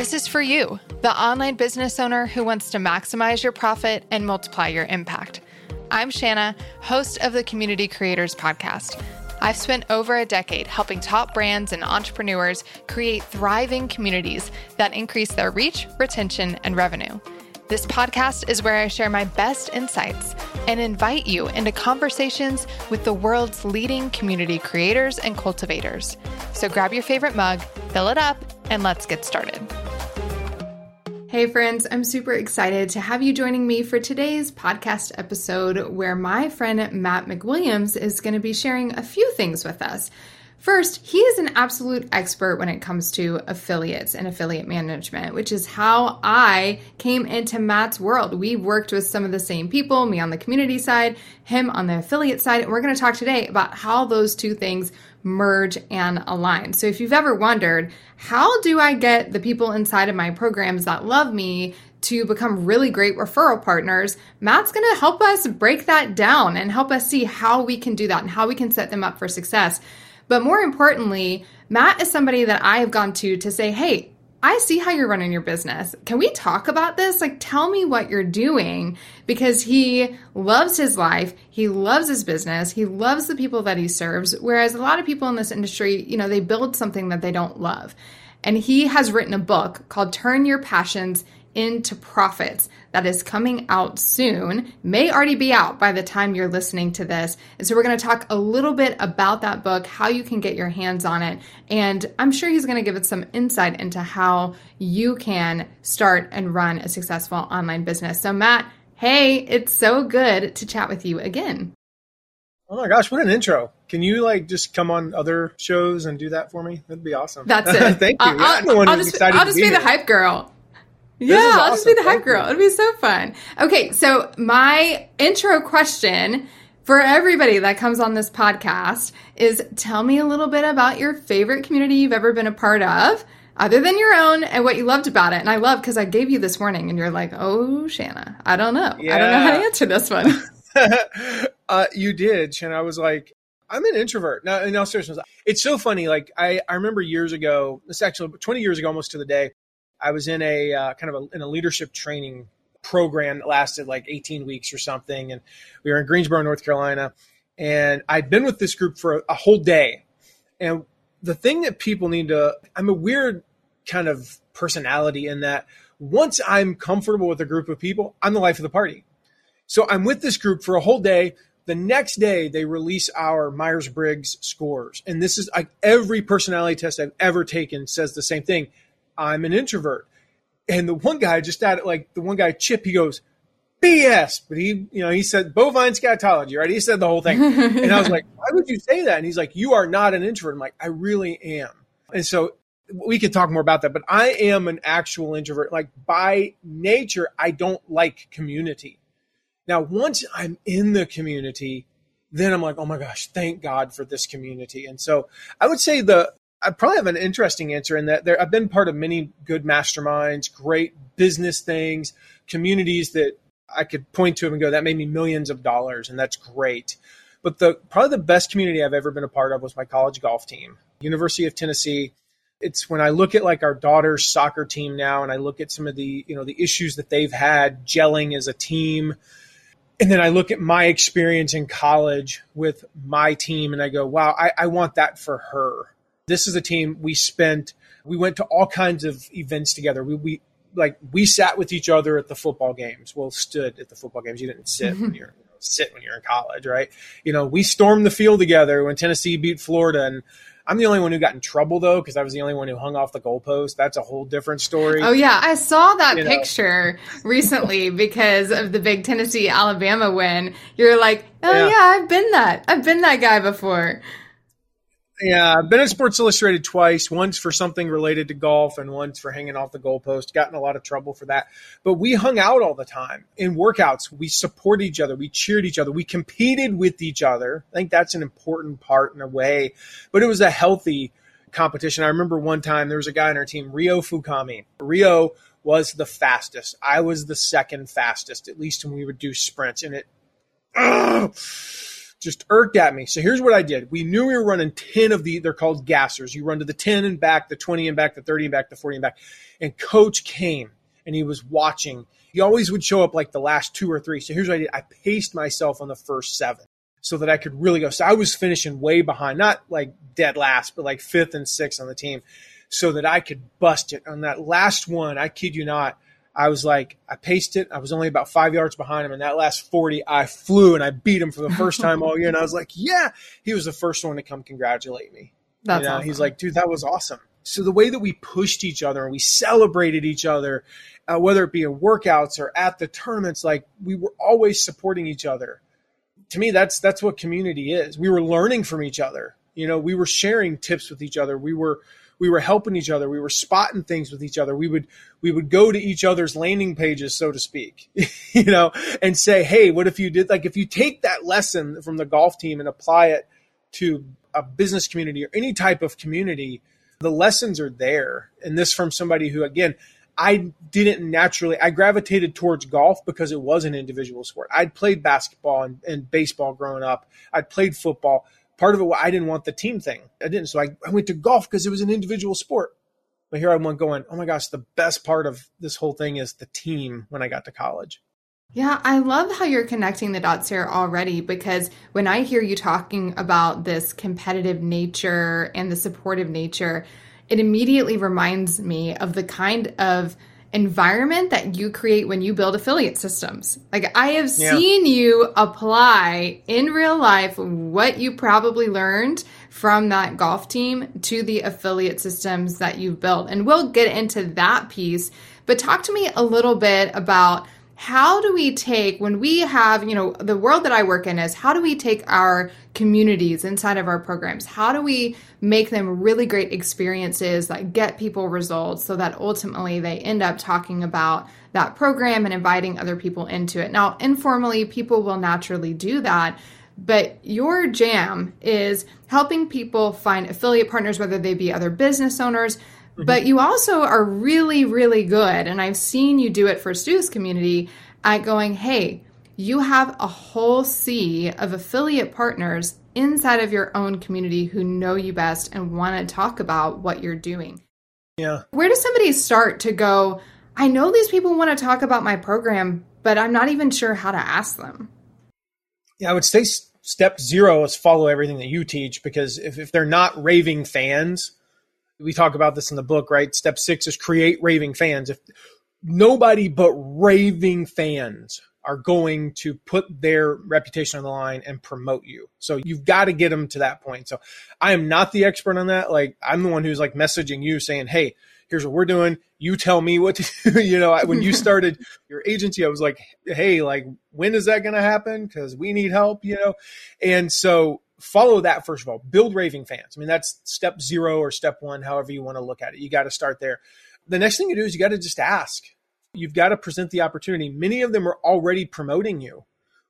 This is for you, the online business owner who wants to maximize your profit and multiply your impact. I'm Shana, host of the Community Creators Podcast. I've spent over a decade helping top brands and entrepreneurs create thriving communities that increase their reach, retention, and revenue. This podcast is where I share my best insights and invite you into conversations with the world's leading community creators and cultivators. So grab your favorite mug, fill it up, and let's get started. Hey, friends, I'm super excited to have you joining me for today's podcast episode where my friend Matt McWilliams is going to be sharing a few things with us. First, he is an absolute expert when it comes to affiliates and affiliate management, which is how I came into Matt's world. We worked with some of the same people, me on the community side, him on the affiliate side, and we're going to talk today about how those two things merge and align. So if you've ever wondered, how do I get the people inside of my programs that love me to become really great referral partners, Matt's going to help us break that down and help us see how we can do that and how we can set them up for success. But more importantly, Matt is somebody that I have gone to to say, hey, I see how you're running your business. Can we talk about this? Like, tell me what you're doing because he loves his life. He loves his business. He loves the people that he serves. Whereas a lot of people in this industry, you know, they build something that they don't love. And he has written a book called Turn Your Passions into profits that is coming out soon, may already be out by the time you're listening to this. And so we're going to talk a little bit about that book, how you can get your hands on it. And I'm sure he's going to give it some insight into how you can start and run a successful online business. So, Matt, hey, it's so good to chat with you again. Oh my gosh, what an intro. Can you like just come on other shows and do that for me? That'd be awesome. That's it. Thank you. I'll, yeah, I'll, just, I'll just be, be the hype girl. Yeah, awesome. I'll just be the hype girl. It'll be so fun. Okay, so my intro question for everybody that comes on this podcast is tell me a little bit about your favorite community you've ever been a part of, other than your own, and what you loved about it. And I love because I gave you this warning and you're like, oh, Shana, I don't know. Yeah. I don't know how to answer this one. uh, you did, Shana. I was like, I'm an introvert. Now, in all seriousness, it's so funny. Like, I, I remember years ago, this actually 20 years ago, almost to the day, I was in a uh, kind of a, in a leadership training program that lasted like 18 weeks or something. And we were in Greensboro, North Carolina. And I'd been with this group for a, a whole day. And the thing that people need to, I'm a weird kind of personality in that once I'm comfortable with a group of people, I'm the life of the party. So I'm with this group for a whole day. The next day, they release our Myers Briggs scores. And this is like every personality test I've ever taken says the same thing. I'm an introvert. And the one guy just added, like the one guy, Chip, he goes, BS. But he, you know, he said bovine scatology, right? He said the whole thing. and I was like, why would you say that? And he's like, you are not an introvert. I'm like, I really am. And so we could talk more about that, but I am an actual introvert. Like by nature, I don't like community. Now, once I'm in the community, then I'm like, oh my gosh, thank God for this community. And so I would say the I probably have an interesting answer in that there I've been part of many good masterminds, great business things, communities that I could point to and go, that made me millions of dollars, and that's great. But the probably the best community I've ever been a part of was my college golf team, University of Tennessee. It's when I look at like our daughter's soccer team now, and I look at some of the you know the issues that they've had gelling as a team, and then I look at my experience in college with my team, and I go, wow, I, I want that for her this is a team we spent, we went to all kinds of events together. We, we like, we sat with each other at the football games. Well, stood at the football games. You didn't sit when you're, sit when you're in college, right? You know, we stormed the field together when Tennessee beat Florida and, I'm the only one who got in trouble though, because I was the only one who hung off the goalpost. That's a whole different story. Oh yeah, I saw that you picture know. recently because of the big Tennessee Alabama win. You're like, oh yeah. yeah, I've been that. I've been that guy before Yeah, I've been at Sports Illustrated twice. Once for something related to golf, and once for hanging off the goalpost. Gotten a lot of trouble for that. But we hung out all the time in workouts. We support each other. We cheered each other. We competed with each other. I think that's an important part in a way. But it was a healthy competition. I remember one time there was a guy on our team, Rio Fukami. Rio was the fastest. I was the second fastest, at least when we would do sprints, and it. Ugh, just irked at me. So here's what I did. We knew we were running 10 of the, they're called gassers. You run to the 10 and back, the 20 and back, the 30 and back, the 40 and back. And coach came and he was watching. He always would show up like the last two or three. So here's what I did. I paced myself on the first seven so that I could really go. So I was finishing way behind, not like dead last, but like fifth and sixth on the team so that I could bust it. On that last one, I kid you not, I was like, I paced it. I was only about five yards behind him. And that last 40, I flew and I beat him for the first time all year. And I was like, yeah, he was the first one to come congratulate me. That's you know, awesome. He's like, dude, that was awesome. So the way that we pushed each other and we celebrated each other, uh, whether it be in workouts or at the tournaments, like we were always supporting each other. To me, that's that's what community is. We were learning from each other. You know, we were sharing tips with each other. We were we were helping each other we were spotting things with each other we would we would go to each other's landing pages so to speak you know and say hey what if you did like if you take that lesson from the golf team and apply it to a business community or any type of community the lessons are there and this from somebody who again I didn't naturally I gravitated towards golf because it was an individual sport. I'd played basketball and, and baseball growing up. I'd played football part of it I didn't want the team thing. I didn't. So I, I went to golf because it was an individual sport. But here I went going, oh my gosh, the best part of this whole thing is the team when I got to college. Yeah, I love how you're connecting the dots here already because when I hear you talking about this competitive nature and the supportive nature, it immediately reminds me of the kind of environment that you create when you build affiliate systems. Like I have yeah. seen you apply in real life what you probably learned from that golf team to the affiliate systems that you've built. And we'll get into that piece, but talk to me a little bit about how do we take when we have you know the world that i work in is how do we take our communities inside of our programs? How do we make them really great experiences that get people results so that ultimately they end up talking about that program and inviting other people into it? Now informally people will naturally do that but your jam is helping people find affiliate partners whether they be other business owners Mm-hmm. But you also are really, really good, and I've seen you do it for Stu's community at going, hey, you have a whole sea of affiliate partners inside of your own community who know you best and want to talk about what you're doing. Yeah. Where does somebody start to go, I know these people want to talk about my program, but I'm not even sure how to ask them? Yeah, I would say step zero is follow everything that you teach because if, if they're not raving fans, we talk about this in the book, right? Step six is create raving fans. If nobody but raving fans are going to put their reputation on the line and promote you. So you've got to get them to that point. So I am not the expert on that. Like I'm the one who's like messaging you saying, Hey, here's what we're doing. You tell me what to do. you know, when you started your agency, I was like, Hey, like when is that going to happen? Cause we need help, you know? And so follow that first of all. Build raving fans. I mean, that's step zero or step one, however you want to look at it. You got to start there. The next thing you do is you got to just ask. You've got to present the opportunity. Many of them are already promoting you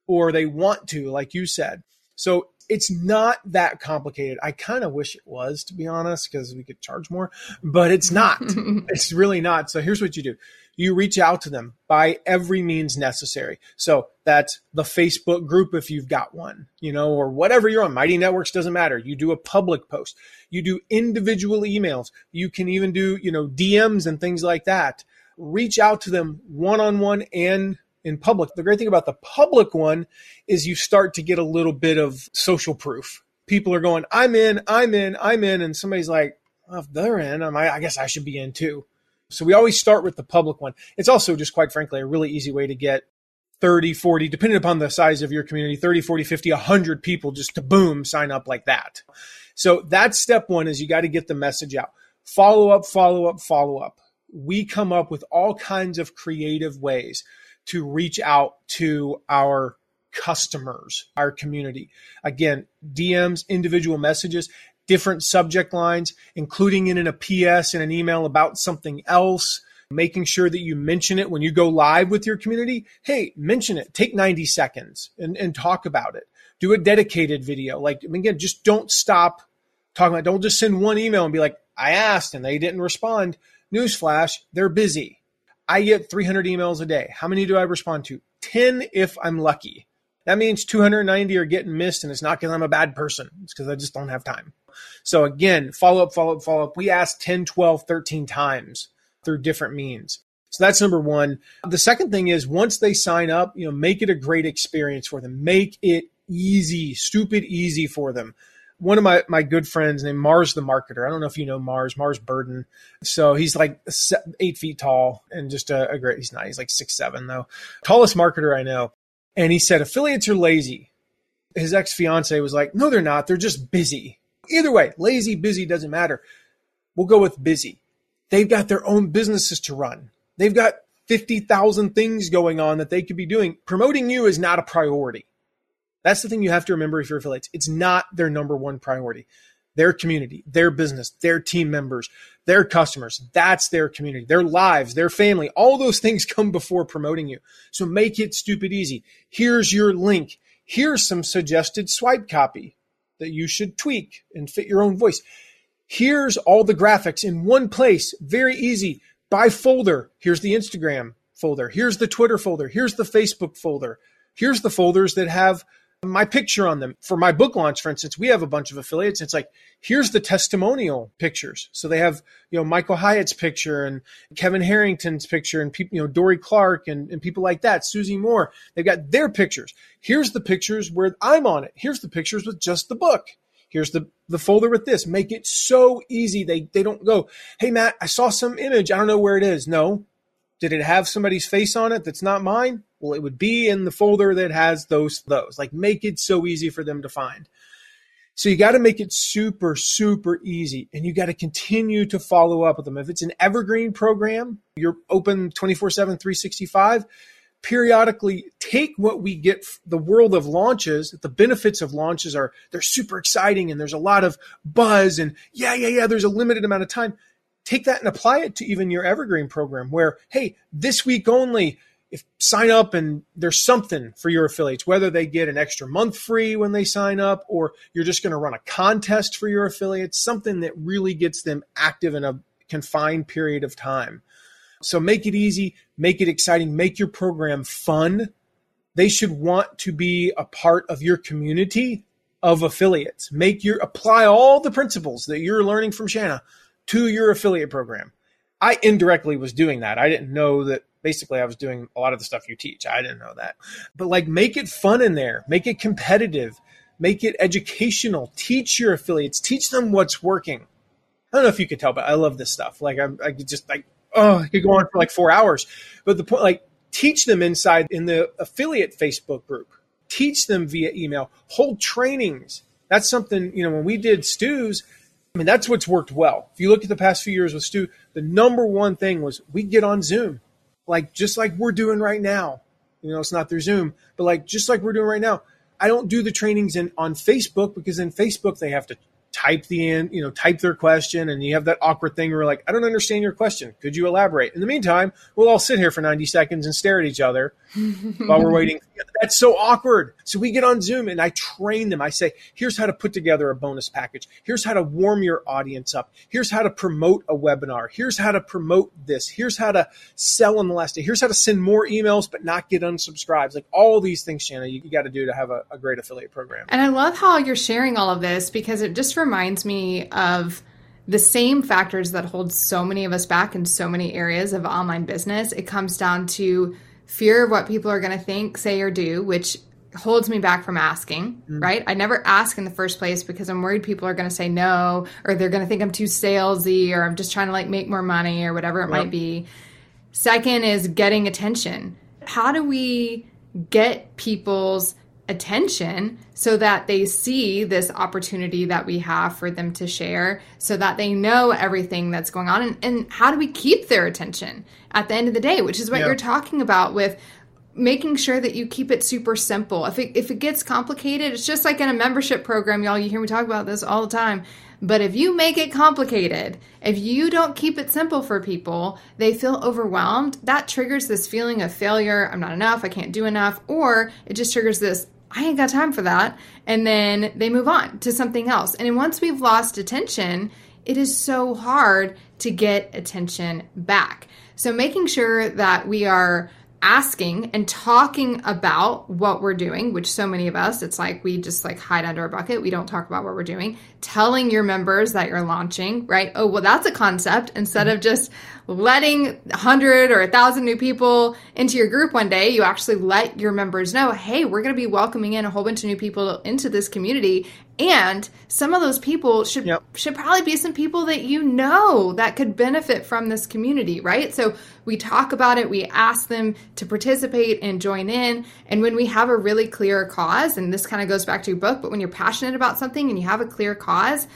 or they want to, like you said. So it's not that complicated. I kind of wish it was, to be honest, because we could charge more, but it's not. it's really not. So here's what you do you reach out to them by every means necessary. So that's the Facebook group if you've got one, you know, or whatever you're on. Mighty Networks doesn't matter. You do a public post, you do individual emails, you can even do, you know, DMs and things like that. Reach out to them one on one and in public. The great thing about the public one is you start to get a little bit of social proof. People are going, I'm in, I'm in, I'm in. And somebody's like, well, if they're in, I guess I should be in too. So we always start with the public one. It's also just quite frankly a really easy way to get 30, 40, depending upon the size of your community, 30, 40, 50, 100 people just to boom, sign up like that. So that's step one is you got to get the message out. Follow up, follow up, follow up. We come up with all kinds of creative ways to reach out to our customers, our community. Again, DMs, individual messages different subject lines, including it in a PS and an email about something else, making sure that you mention it when you go live with your community. Hey, mention it. Take 90 seconds and, and talk about it. Do a dedicated video. Like, again, just don't stop talking about, don't just send one email and be like, I asked and they didn't respond. Newsflash, they're busy. I get 300 emails a day. How many do I respond to? 10 if I'm lucky. That means 290 are getting missed, and it's not because I'm a bad person. It's because I just don't have time. So again, follow up, follow up, follow up. We asked 10, 12, 13 times through different means. So that's number one. The second thing is once they sign up, you know, make it a great experience for them. Make it easy, stupid easy for them. One of my, my good friends named Mars the Marketer. I don't know if you know Mars, Mars Burden. So he's like eight feet tall and just a, a great, he's not, he's like six, seven though. Tallest marketer I know. And he said affiliates are lazy. His ex fiance was like, no, they're not. They're just busy. Either way, lazy, busy doesn't matter. We'll go with busy. They've got their own businesses to run. They've got 50,000 things going on that they could be doing. Promoting you is not a priority. That's the thing you have to remember if you're affiliates. It's not their number one priority. Their community, their business, their team members, their customers, that's their community, their lives, their family. All those things come before promoting you. So make it stupid easy. Here's your link. Here's some suggested swipe copy that you should tweak and fit your own voice. Here's all the graphics in one place, very easy. By folder, here's the Instagram folder, here's the Twitter folder, here's the Facebook folder, here's the folders that have my picture on them. For my book launch, for instance, we have a bunch of affiliates. It's like, here's the testimonial pictures. So they have, you know, Michael Hyatt's picture and Kevin Harrington's picture and people, you know, Dorie Clark and, and people like that, Susie Moore. They've got their pictures. Here's the pictures where I'm on it. Here's the pictures with just the book. Here's the, the folder with this. Make it so easy. They, they don't go, Hey, Matt, I saw some image. I don't know where it is. No. Did it have somebody's face on it that's not mine? Well, it would be in the folder that has those those. Like make it so easy for them to find. So you got to make it super, super easy and you got to continue to follow up with them. If it's an evergreen program, you're open 24 7, 365. Periodically take what we get, the world of launches, the benefits of launches are, they're super exciting and there's a lot of buzz and yeah, yeah, yeah, there's a limited amount of time. Take that and apply it to even your evergreen program where, hey, this week only, if sign up and there's something for your affiliates, whether they get an extra month free when they sign up, or you're just going to run a contest for your affiliates, something that really gets them active in a confined period of time. So make it easy, make it exciting, make your program fun. They should want to be a part of your community of affiliates. Make your apply all the principles that you're learning from Shana to your affiliate program. I indirectly was doing that. I didn't know that basically I was doing a lot of the stuff you teach. I didn't know that. But like make it fun in there, make it competitive, make it educational, teach your affiliates, teach them what's working. I don't know if you could tell, but I love this stuff. Like I, I could just like, oh, I could go on for like four hours. But the point, like teach them inside in the affiliate Facebook group, teach them via email, hold trainings. That's something, you know, when we did Stu's, I mean, that's what's worked well. If you look at the past few years with Stu, the number one thing was we get on Zoom like just like we're doing right now. You know, it's not through Zoom, but like just like we're doing right now. I don't do the trainings in on Facebook because in Facebook they have to type the in, you know, type their question, and you have that awkward thing where like, I don't understand your question. Could you elaborate? In the meantime, we'll all sit here for 90 seconds and stare at each other while we're waiting. That's so awkward. So we get on Zoom and I train them. I say, here's how to put together a bonus package. Here's how to warm your audience up. Here's how to promote a webinar. Here's how to promote this. Here's how to sell on the last day. Here's how to send more emails but not get unsubscribes. Like all these things, Shana, you, you got to do to have a, a great affiliate program. And I love how you're sharing all of this because it just reminds me of the same factors that hold so many of us back in so many areas of online business. It comes down to fear of what people are going to think, say, or do, which holds me back from asking, mm. right? I never ask in the first place because I'm worried people are going to say no or they're going to think I'm too salesy or I'm just trying to like make more money or whatever it yep. might be. Second is getting attention. How do we get people's attention so that they see this opportunity that we have for them to share so that they know everything that's going on and, and how do we keep their attention at the end of the day which is what yeah. you're talking about with making sure that you keep it super simple. If it, if it gets complicated, it's just like in a membership program, y'all. You hear me talk about this all the time. But if you make it complicated, if you don't keep it simple for people, they feel overwhelmed. That triggers this feeling of failure. I'm not enough. I can't do enough. Or it just triggers this, I ain't got time for that. And then they move on to something else. And once we've lost attention, it is so hard to get attention back. So making sure that we are asking and talking about what we're doing, which so many of us, it's like we just like hide under a bucket. We don't talk about what we're doing. Telling your members that you're launching, right? Oh, well, that's a concept instead of just letting 100 or 1,000 new people into your group one day, you actually let your members know, hey, we're going to be welcoming in a whole bunch of new people into this community. And some of those people should yep. should probably be some people that you know that could benefit from this community, right? So we talk about it, we ask them to participate and join in. And when we have a really clear cause, and this kind of goes back to your book, but when you're passionate about something and you have a clear cause,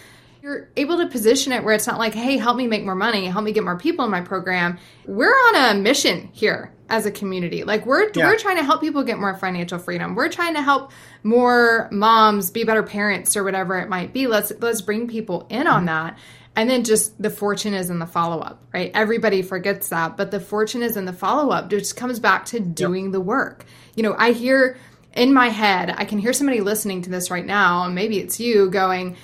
you're able to position it where it's not like, hey, help me make more money, help me get more people in my program. We're on a mission here as a community. Like we're yeah. we're trying to help people get more financial freedom. We're trying to help more moms be better parents or whatever it might be. Let's let's bring people in on mm-hmm. that. And then just the fortune is in the follow up, right? Everybody forgets that, but the fortune is in the follow up. Just comes back to doing yep. the work. You know, I hear in my head, I can hear somebody listening to this right now, and maybe it's you going,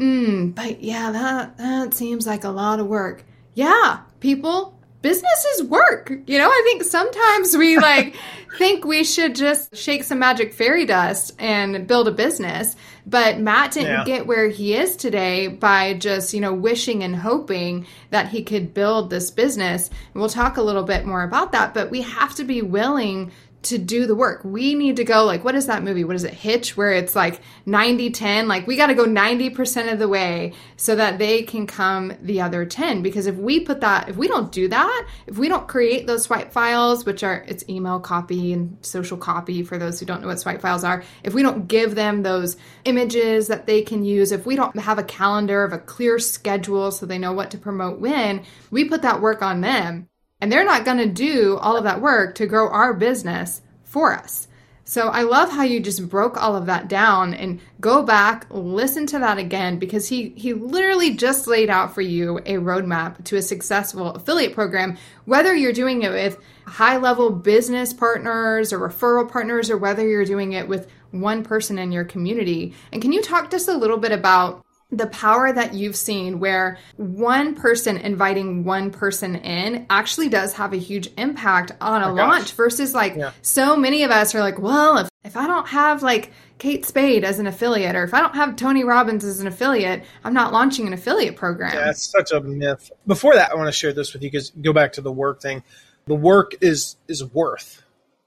Mm, but yeah, that that seems like a lot of work. Yeah, people, business is work. You know, I think sometimes we like think we should just shake some magic fairy dust and build a business. But Matt didn't yeah. get where he is today by just, you know, wishing and hoping that he could build this business. And we'll talk a little bit more about that, but we have to be willing to do the work. We need to go like what is that movie? What is it? Hitch where it's like 90-10. Like we got to go 90% of the way so that they can come the other 10 because if we put that if we don't do that, if we don't create those swipe files which are it's email copy and social copy for those who don't know what swipe files are, if we don't give them those images that they can use, if we don't have a calendar of a clear schedule so they know what to promote when, we put that work on them and they're not going to do all of that work to grow our business for us. So I love how you just broke all of that down and go back, listen to that again because he he literally just laid out for you a roadmap to a successful affiliate program, whether you're doing it with high level business partners or referral partners or whether you're doing it with one person in your community. And can you talk just a little bit about the power that you've seen where one person inviting one person in actually does have a huge impact on a oh launch versus like yeah. so many of us are like, well, if, if I don't have like Kate Spade as an affiliate or if I don't have Tony Robbins as an affiliate, I'm not launching an affiliate program. Yeah, it's such a myth. Before that, I want to share this with you because go back to the work thing. The work is is worth.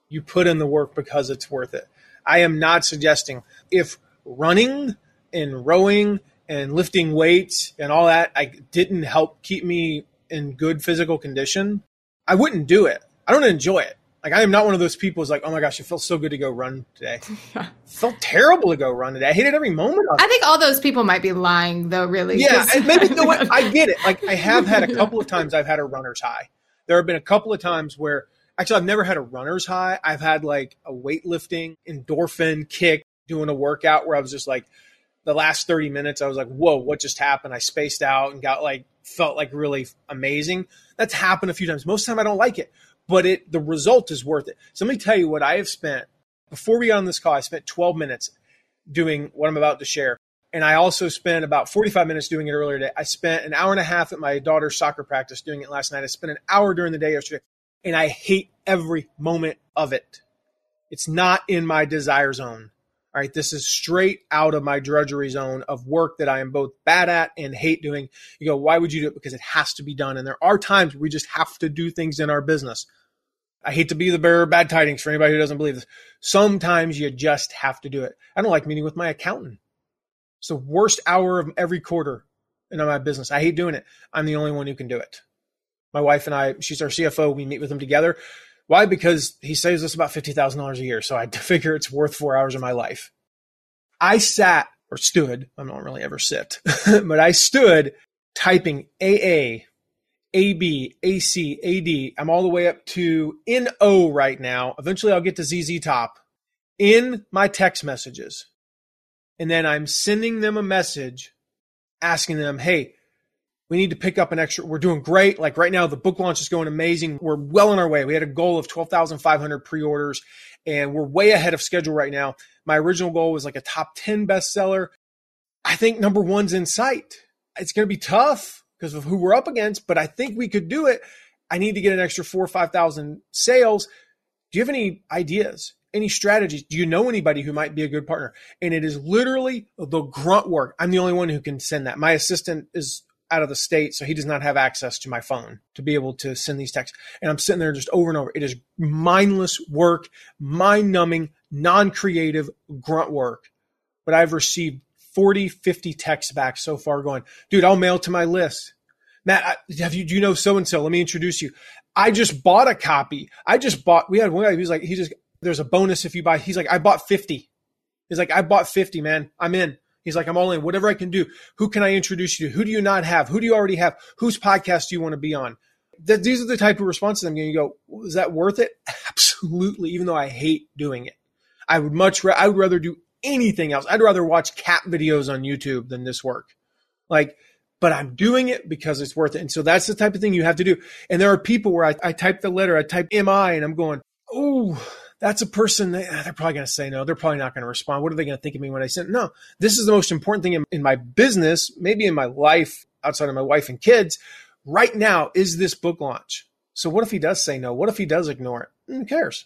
You put in the work because it's worth it. I am not suggesting if running and rowing and lifting weights and all that I didn't help keep me in good physical condition, I wouldn't do it. I don't enjoy it. Like I am not one of those people who's like, oh my gosh, it feels so good to go run today. felt terrible to go run today. I hated every moment of it. I think all those people might be lying though, really. Yeah, maybe the way, I get it. Like I have had a couple of times I've had a runner's high. There have been a couple of times where actually I've never had a runner's high. I've had like a weightlifting endorphin kick doing a workout where I was just like, the last 30 minutes, I was like, whoa, what just happened? I spaced out and got like, felt like really amazing. That's happened a few times. Most of the time, I don't like it, but it, the result is worth it. So let me tell you what I have spent before we got on this call. I spent 12 minutes doing what I'm about to share. And I also spent about 45 minutes doing it earlier today. I spent an hour and a half at my daughter's soccer practice doing it last night. I spent an hour during the day yesterday, and I hate every moment of it. It's not in my desire zone. All right, this is straight out of my drudgery zone of work that I am both bad at and hate doing. You go, why would you do it? Because it has to be done. And there are times we just have to do things in our business. I hate to be the bearer of bad tidings for anybody who doesn't believe this. Sometimes you just have to do it. I don't like meeting with my accountant. It's the worst hour of every quarter in my business. I hate doing it. I'm the only one who can do it. My wife and I, she's our CFO. We meet with them together. Why? Because he saves us about $50,000 a year. So I figure it's worth four hours of my life. I sat or stood, I don't really ever sit, but I stood typing AA AB, AC, AD. I'm all the way up to NO right now. Eventually I'll get to ZZ top in my text messages. And then I'm sending them a message asking them, hey, we need to pick up an extra. We're doing great. Like right now, the book launch is going amazing. We're well on our way. We had a goal of 12,500 pre orders, and we're way ahead of schedule right now. My original goal was like a top 10 bestseller. I think number one's in sight. It's going to be tough because of who we're up against, but I think we could do it. I need to get an extra four or 5,000 sales. Do you have any ideas? Any strategies? Do you know anybody who might be a good partner? And it is literally the grunt work. I'm the only one who can send that. My assistant is out of the state, so he does not have access to my phone to be able to send these texts. And I'm sitting there just over and over. It is mindless work, mind numbing, non creative grunt work. But I've received 40, 50 texts back so far going, dude, I'll mail to my list. Matt, have you, do you know so and so? Let me introduce you. I just bought a copy. I just bought, we had one guy, he was like, he just, there's a bonus if you buy. He's like, I bought 50. He's like, I bought 50, man. I'm in. He's like, I'm all in. Whatever I can do. Who can I introduce you to? Who do you not have? Who do you already have? Whose podcast do you want to be on? That these are the type of responses I'm getting. You go, is that worth it? Absolutely. Even though I hate doing it, I would much. I would rather do anything else. I'd rather watch cat videos on YouTube than this work. Like, but I'm doing it because it's worth it. And so that's the type of thing you have to do. And there are people where I, I type the letter, I type MI, and I'm going, oh, that's a person they, are probably going to say no. They're probably not going to respond. What are they going to think of me when I send? No, this is the most important thing in, in my business, maybe in my life outside of my wife and kids. Right now is this book launch. So what if he does say no? What if he does ignore it? Who cares?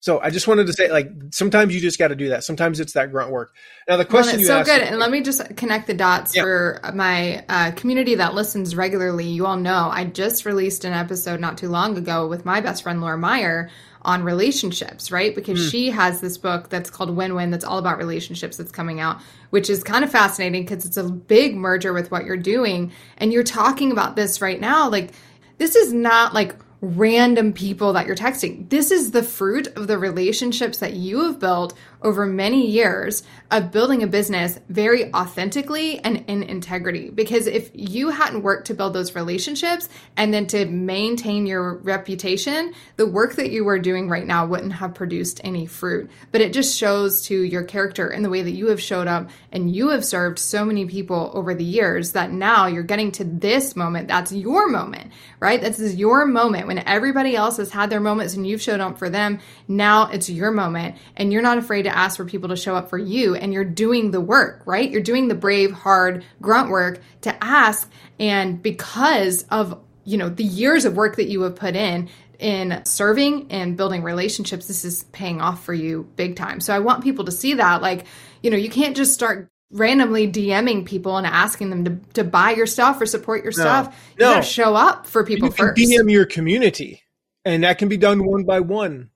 So I just wanted to say, like, sometimes you just got to do that. Sometimes it's that grunt work. Now the question well, you so good, and let me just connect the dots yeah. for my uh, community that listens regularly. You all know I just released an episode not too long ago with my best friend Laura Meyer on relationships, right? Because mm. she has this book that's called Win Win that's all about relationships that's coming out, which is kind of fascinating because it's a big merger with what you're doing. And you're talking about this right now. Like, this is not like random people that you're texting. This is the fruit of the relationships that you have built over many years of building a business very authentically and in integrity. Because if you hadn't worked to build those relationships and then to maintain your reputation, the work that you were doing right now wouldn't have produced any fruit. But it just shows to your character and the way that you have showed up and you have served so many people over the years that now you're getting to this moment. That's your moment, right? This is your moment when everybody else has had their moments and you've showed up for them. Now it's your moment and you're not afraid to ask for people to show up for you and you're doing the work, right? You're doing the brave, hard grunt work to ask. And because of, you know, the years of work that you have put in, in serving and building relationships, this is paying off for you big time. So I want people to see that. Like, you know, you can't just start randomly DMing people and asking them to, to buy your stuff or support your no, stuff. You no. gotta show up for people you first. DM your community, and that can be done one by one.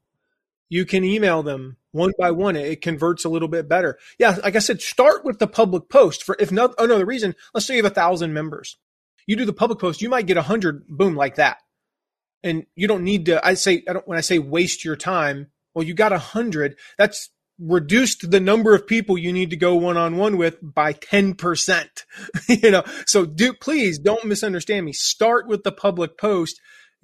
You can email them one by one, it converts a little bit better. Yeah, like I said, start with the public post for if not oh, another reason. Let's say you have a thousand members. You do the public post, you might get a hundred, boom, like that. And you don't need to. I say, I don't, when I say waste your time, well, you got a hundred. That's reduced the number of people you need to go one on one with by 10%. you know, so do please don't misunderstand me. Start with the public post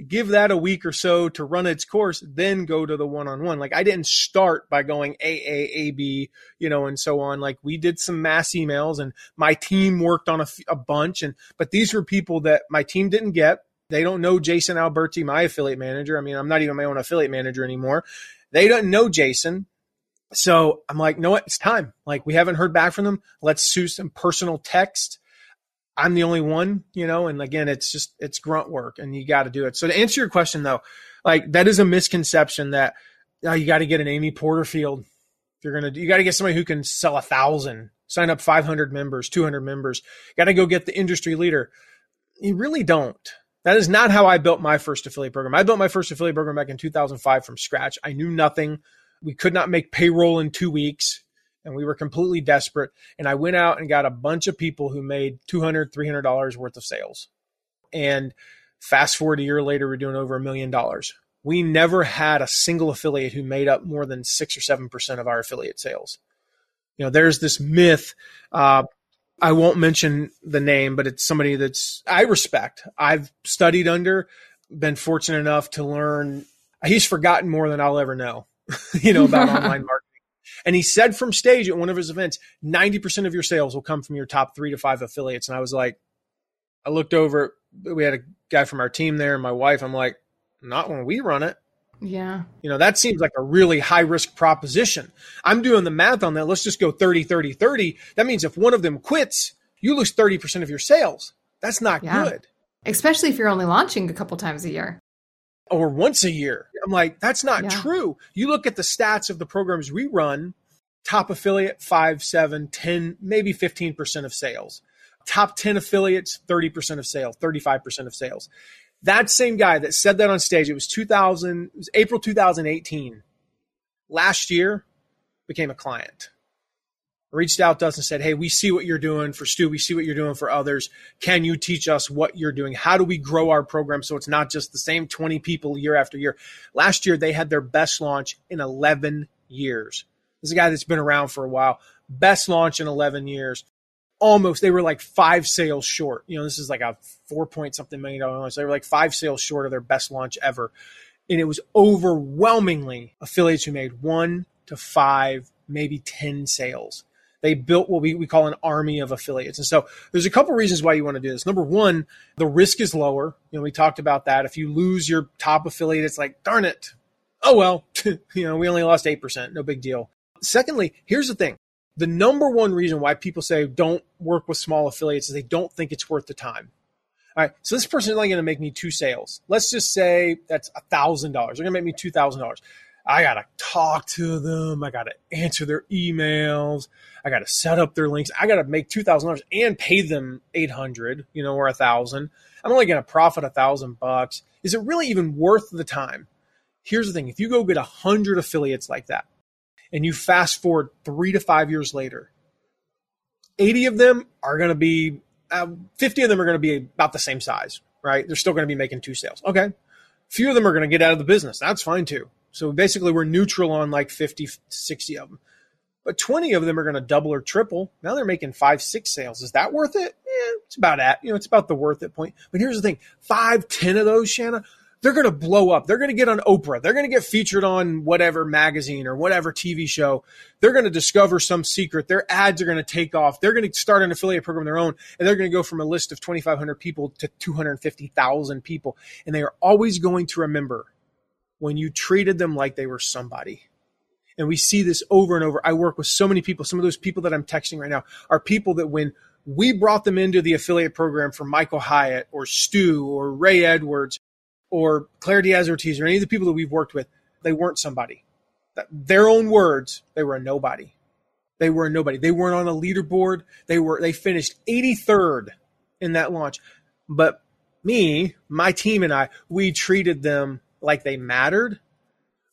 give that a week or so to run its course, then go to the one on one. Like I didn't start by going AAAB, you know, and so on. Like we did some mass emails and my team worked on a, a bunch. And, but these were people that my team didn't get. They don't know Jason Alberti, my affiliate manager. I mean, I'm not even my own affiliate manager anymore. They don't know Jason. So I'm like, no. It's time. Like we haven't heard back from them. Let's do some personal text I'm the only one, you know, and again, it's just, it's grunt work and you got to do it. So to answer your question though, like that is a misconception that oh, you got to get an Amy Porterfield. If you're to, you got to get somebody who can sell a thousand, sign up 500 members, 200 members, got to go get the industry leader. You really don't. That is not how I built my first affiliate program. I built my first affiliate program back in 2005 from scratch. I knew nothing. We could not make payroll in two weeks and we were completely desperate. And I went out and got a bunch of people who made $200, $300 worth of sales. And fast forward a year later, we're doing over a million dollars. We never had a single affiliate who made up more than six or 7% of our affiliate sales. You know, there's this myth. Uh, I won't mention the name, but it's somebody that's I respect. I've studied under, been fortunate enough to learn. He's forgotten more than I'll ever know, you know, about online marketing. And he said from stage at one of his events, 90% of your sales will come from your top three to five affiliates. And I was like, I looked over, we had a guy from our team there and my wife. I'm like, not when we run it. Yeah. You know, that seems like a really high risk proposition. I'm doing the math on that. Let's just go 30, 30, 30. That means if one of them quits, you lose 30% of your sales. That's not yeah. good. Especially if you're only launching a couple times a year or once a year. I'm like, that's not yeah. true. You look at the stats of the programs we run, top affiliate, five, seven, 10, maybe 15% of sales. Top 10 affiliates, 30% of sales, 35% of sales. That same guy that said that on stage, it was 2000, it was April 2018. Last year, became a client. Reached out to us and said, Hey, we see what you're doing for Stu. We see what you're doing for others. Can you teach us what you're doing? How do we grow our program so it's not just the same 20 people year after year? Last year, they had their best launch in 11 years. This is a guy that's been around for a while. Best launch in 11 years almost they were like five sales short. You know, this is like a four point something million dollar launch. They were like five sales short of their best launch ever. And it was overwhelmingly affiliates who made one to five, maybe 10 sales. They built what we, we call an army of affiliates. And so there's a couple reasons why you want to do this. Number one, the risk is lower. You know, we talked about that. If you lose your top affiliate, it's like, darn it. Oh, well, you know, we only lost 8%. No big deal. Secondly, here's the thing the number one reason why people say don't work with small affiliates is they don't think it's worth the time. All right, so this person is only going to make me two sales. Let's just say that's a thousand dollars. They're going to make me two thousand dollars. I got to talk to them. I got to answer their emails. I got to set up their links. I got to make two thousand dollars and pay them eight hundred, you know, or a thousand. I'm only going to profit a thousand bucks. Is it really even worth the time? Here's the thing: if you go get a hundred affiliates like that, and you fast forward three to five years later, 80 of them are going to be, uh, 50 of them are going to be about the same size, right? They're still going to be making two sales. Okay. Few of them are going to get out of the business. That's fine too. So basically, we're neutral on like 50, 60 of them. But 20 of them are going to double or triple. Now they're making five, six sales. Is that worth it? Yeah, it's about at, you know, it's about the worth it point. But here's the thing five, 10 of those, Shana, they're going to blow up. They're going to get on Oprah. They're going to get featured on whatever magazine or whatever TV show. They're going to discover some secret. Their ads are going to take off. They're going to start an affiliate program of their own, and they're going to go from a list of 2,500 people to 250,000 people. And they are always going to remember when you treated them like they were somebody. And we see this over and over. I work with so many people. Some of those people that I'm texting right now are people that when we brought them into the affiliate program for Michael Hyatt or Stu or Ray Edwards, or Claire Diaz Ortiz or any of the people that we've worked with, they weren't somebody. Their own words, they were a nobody. They were a nobody. They weren't on a leaderboard. They were they finished 83rd in that launch. But me, my team and I, we treated them like they mattered.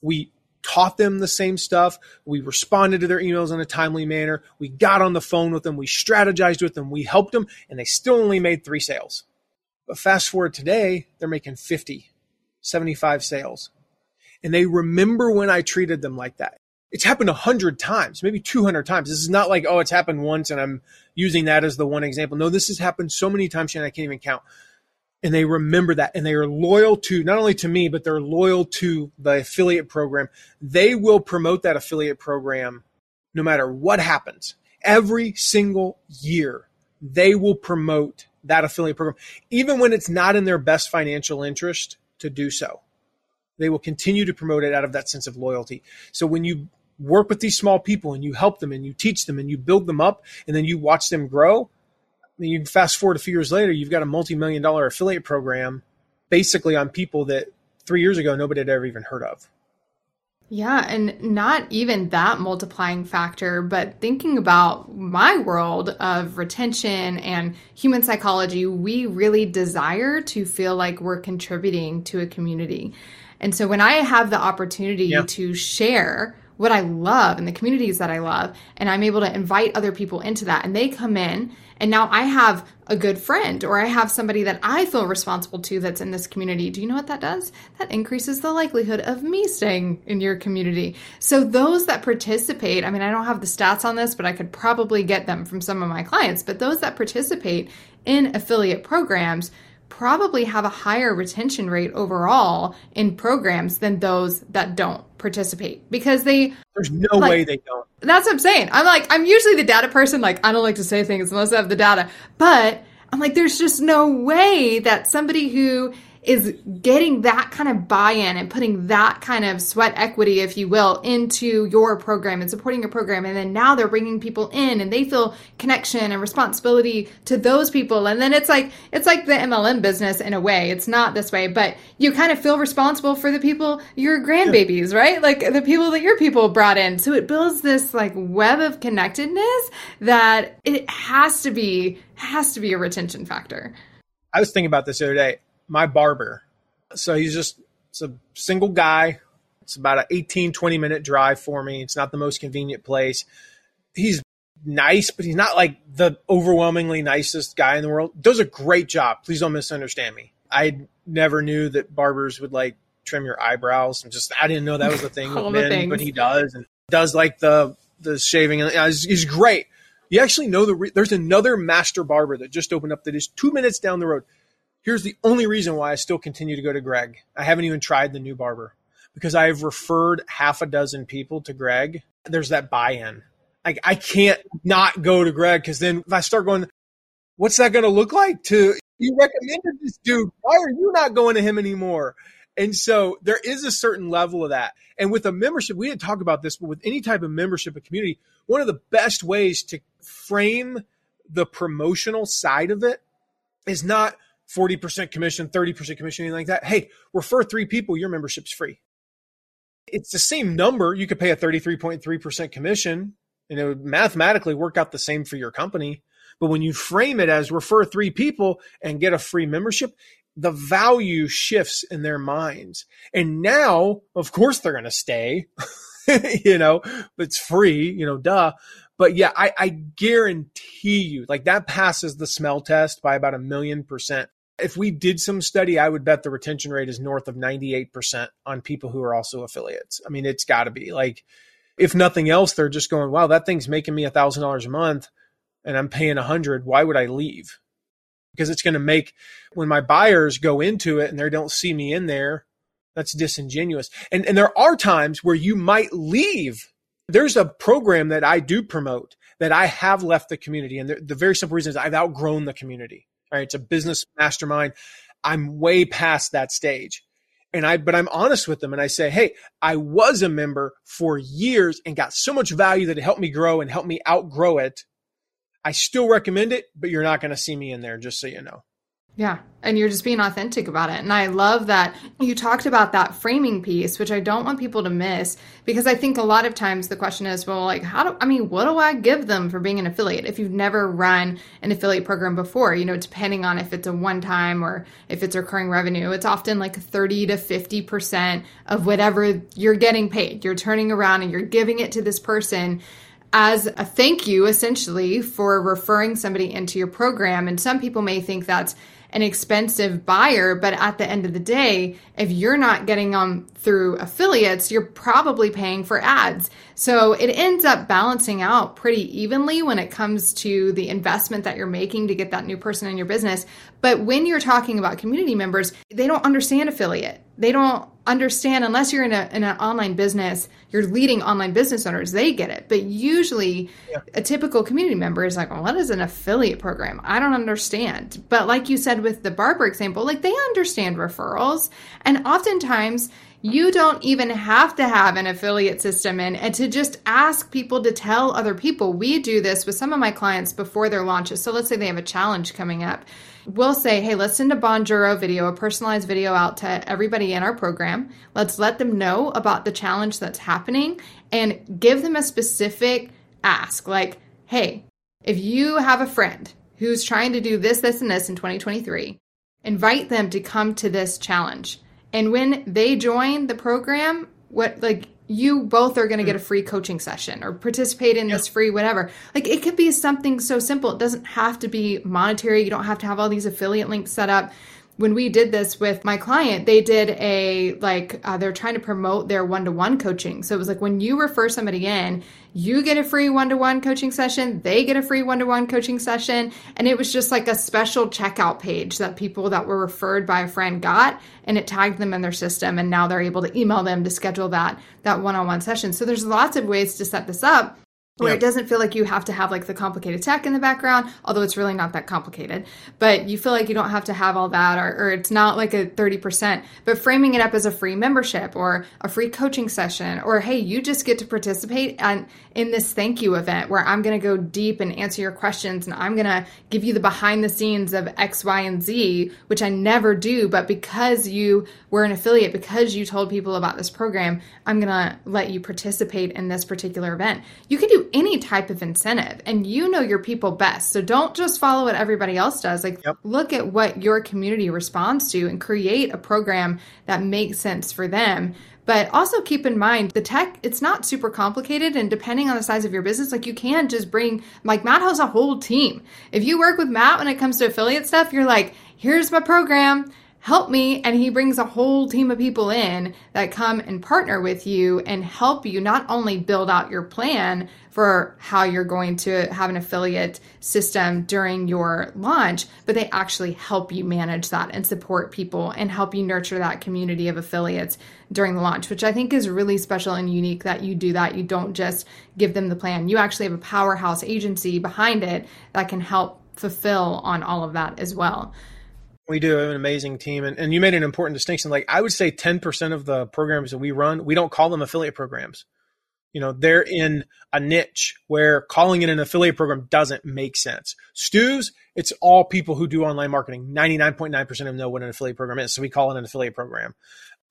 We taught them the same stuff. We responded to their emails in a timely manner. We got on the phone with them. We strategized with them. We helped them, and they still only made three sales. But fast forward today, they're making 50, 75 sales. And they remember when I treated them like that. It's happened a hundred times, maybe 200 times. This is not like, oh, it's happened once and I'm using that as the one example. No, this has happened so many times, and I can't even count. And they remember that and they are loyal to not only to me, but they're loyal to the affiliate program. They will promote that affiliate program no matter what happens. Every single year, they will promote that affiliate program, even when it's not in their best financial interest to do so. They will continue to promote it out of that sense of loyalty. So when you work with these small people and you help them and you teach them and you build them up and then you watch them grow, you fast forward a few years later, you've got a multi million dollar affiliate program basically on people that three years ago nobody had ever even heard of. Yeah, and not even that multiplying factor, but thinking about my world of retention and human psychology, we really desire to feel like we're contributing to a community. And so when I have the opportunity yeah. to share what I love and the communities that I love. And I'm able to invite other people into that. And they come in, and now I have a good friend or I have somebody that I feel responsible to that's in this community. Do you know what that does? That increases the likelihood of me staying in your community. So, those that participate, I mean, I don't have the stats on this, but I could probably get them from some of my clients. But those that participate in affiliate programs, probably have a higher retention rate overall in programs than those that don't participate because they there's no like, way they don't. that's what i'm saying. I'm like i'm usually the data person like i don't like to say things unless i have the data. But i'm like there's just no way that somebody who is getting that kind of buy-in and putting that kind of sweat equity if you will into your program and supporting your program. And then now they're bringing people in and they feel connection and responsibility to those people. And then it's like it's like the MLM business in a way. It's not this way but you kind of feel responsible for the people your grandbabies yeah. right? Like the people that your people brought in. So it builds this like web of connectedness that it has to be has to be a retention factor. I was thinking about this the other day my barber. So he's just it's a single guy. It's about an 18, 20 minute drive for me. It's not the most convenient place. He's nice, but he's not like the overwhelmingly nicest guy in the world. Does a great job. Please don't misunderstand me. I never knew that barbers would like trim your eyebrows and just I didn't know that was a thing with men, but he does and does like the the shaving. And he's, he's great. You actually know the re- there's another master barber that just opened up that is two minutes down the road. Here's the only reason why I still continue to go to Greg. I haven't even tried the new barber because I have referred half a dozen people to Greg. There's that buy-in. Like I can't not go to Greg because then if I start going, what's that going to look like? To you recommended this dude. Why are you not going to him anymore? And so there is a certain level of that. And with a membership, we didn't talk about this, but with any type of membership, a community, one of the best ways to frame the promotional side of it is not 40% commission, 30% commission, anything like that. Hey, refer three people, your membership's free. It's the same number. You could pay a 33.3% commission and it would mathematically work out the same for your company. But when you frame it as refer three people and get a free membership, the value shifts in their minds. And now, of course, they're going to stay, you know, it's free, you know, duh. But yeah, I, I guarantee you, like that passes the smell test by about a million percent. If we did some study, I would bet the retention rate is north of 98% on people who are also affiliates. I mean, it's got to be like, if nothing else, they're just going, wow, that thing's making me a thousand dollars a month and I'm paying a hundred. Why would I leave? Because it's going to make when my buyers go into it and they don't see me in there, that's disingenuous. And, and there are times where you might leave. There's a program that I do promote that I have left the community. And the, the very simple reason is I've outgrown the community. Right? It's a business mastermind. I'm way past that stage. And I, but I'm honest with them and I say, Hey, I was a member for years and got so much value that it helped me grow and helped me outgrow it. I still recommend it, but you're not going to see me in there, just so you know. Yeah. And you're just being authentic about it. And I love that you talked about that framing piece, which I don't want people to miss because I think a lot of times the question is, well, like, how do I mean, what do I give them for being an affiliate? If you've never run an affiliate program before, you know, depending on if it's a one time or if it's recurring revenue, it's often like 30 to 50% of whatever you're getting paid. You're turning around and you're giving it to this person as a thank you essentially for referring somebody into your program. And some people may think that's an expensive buyer, but at the end of the day, if you're not getting them through affiliates, you're probably paying for ads. So it ends up balancing out pretty evenly when it comes to the investment that you're making to get that new person in your business. But when you're talking about community members, they don't understand affiliate. They don't understand unless you're in, a, in an online business you're leading online business owners they get it but usually yeah. a typical community member is like well, what is an affiliate program i don't understand but like you said with the barber example like they understand referrals and oftentimes you don't even have to have an affiliate system in and to just ask people to tell other people we do this with some of my clients before their launches so let's say they have a challenge coming up we'll say, hey, let's send a Bonjoro video, a personalized video out to everybody in our program. Let's let them know about the challenge that's happening and give them a specific ask like, hey, if you have a friend who's trying to do this, this, and this in 2023, invite them to come to this challenge. And when they join the program, what like you both are going to get a mm. free coaching session or participate in this free whatever. Like it could be something so simple. It doesn't have to be monetary. You don't have to have all these affiliate links set up when we did this with my client, they did a like uh, they're trying to promote their one to one coaching. So it was like when you refer somebody in, you get a free one to one coaching session, they get a free one to one coaching session, and it was just like a special checkout page that people that were referred by a friend got, and it tagged them in their system, and now they're able to email them to schedule that that one on one session. So there's lots of ways to set this up where yep. it doesn't feel like you have to have like the complicated tech in the background, although it's really not that complicated. But you feel like you don't have to have all that, or, or, it's not like a 30%. But framing it up as a free membership or a free coaching session, or hey, you just get to participate and in this thank you event where I'm going to go deep and answer your questions and I'm going to give you the behind the scenes of X, Y, and Z, which I never do. But because you were an affiliate, because you told people about this program, I'm going to let you participate in this particular event. You can do any type of incentive and you know your people best. So don't just follow what everybody else does. Like yep. look at what your community responds to and create a program that makes sense for them. But also keep in mind the tech, it's not super complicated. And depending on the size of your business, like you can just bring, like Matt has a whole team. If you work with Matt when it comes to affiliate stuff, you're like, here's my program help me. And he brings a whole team of people in that come and partner with you and help you not only build out your plan for how you're going to have an affiliate system during your launch, but they actually help you manage that and support people and help you nurture that community of affiliates during the launch, which I think is really special and unique that you do that. You don't just give them the plan, you actually have a powerhouse agency behind it that can help fulfill on all of that as well. We do have an amazing team. And, and you made an important distinction. Like I would say 10% of the programs that we run, we don't call them affiliate programs. You know, they're in a niche where calling it an affiliate program doesn't make sense. Stu's, it's all people who do online marketing. 99.9% of them know what an affiliate program is. So we call it an affiliate program.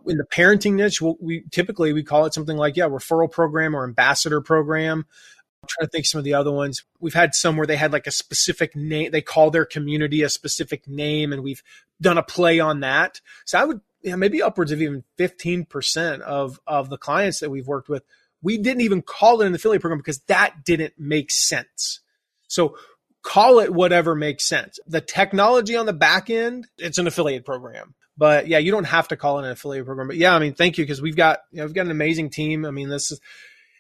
In the parenting niche, we typically we call it something like, yeah, referral program or ambassador program. I'm trying to think some of the other ones. We've had some where they had like a specific name. They call their community a specific name, and we've done a play on that. So I would, know, maybe upwards of even 15% of, of the clients that we've worked with, we didn't even call it an affiliate program because that didn't make sense. So call it whatever makes sense. The technology on the back end, it's an affiliate program. But yeah, you don't have to call it an affiliate program. But yeah, I mean, thank you because we've got you know, we've got an amazing team. I mean, this is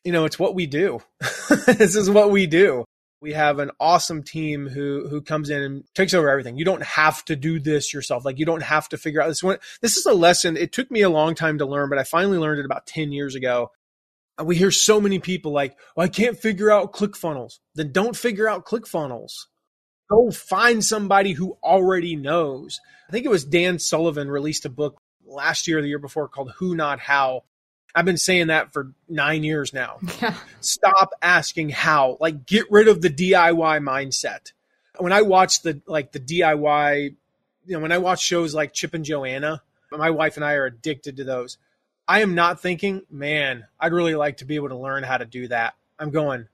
you know, it's what we do. this is what we do. We have an awesome team who who comes in and takes over everything. You don't have to do this yourself. Like you don't have to figure out this one. This is a lesson. It took me a long time to learn, but I finally learned it about 10 years ago. We hear so many people like, oh, I can't figure out ClickFunnels. Then don't figure out ClickFunnels. Go find somebody who already knows. I think it was Dan Sullivan released a book last year or the year before called Who Not How I've been saying that for nine years now. Yeah. Stop asking how. Like, get rid of the DIY mindset. When I watch the like the DIY, you know, when I watch shows like Chip and Joanna, my wife and I are addicted to those. I am not thinking, man, I'd really like to be able to learn how to do that. I'm going,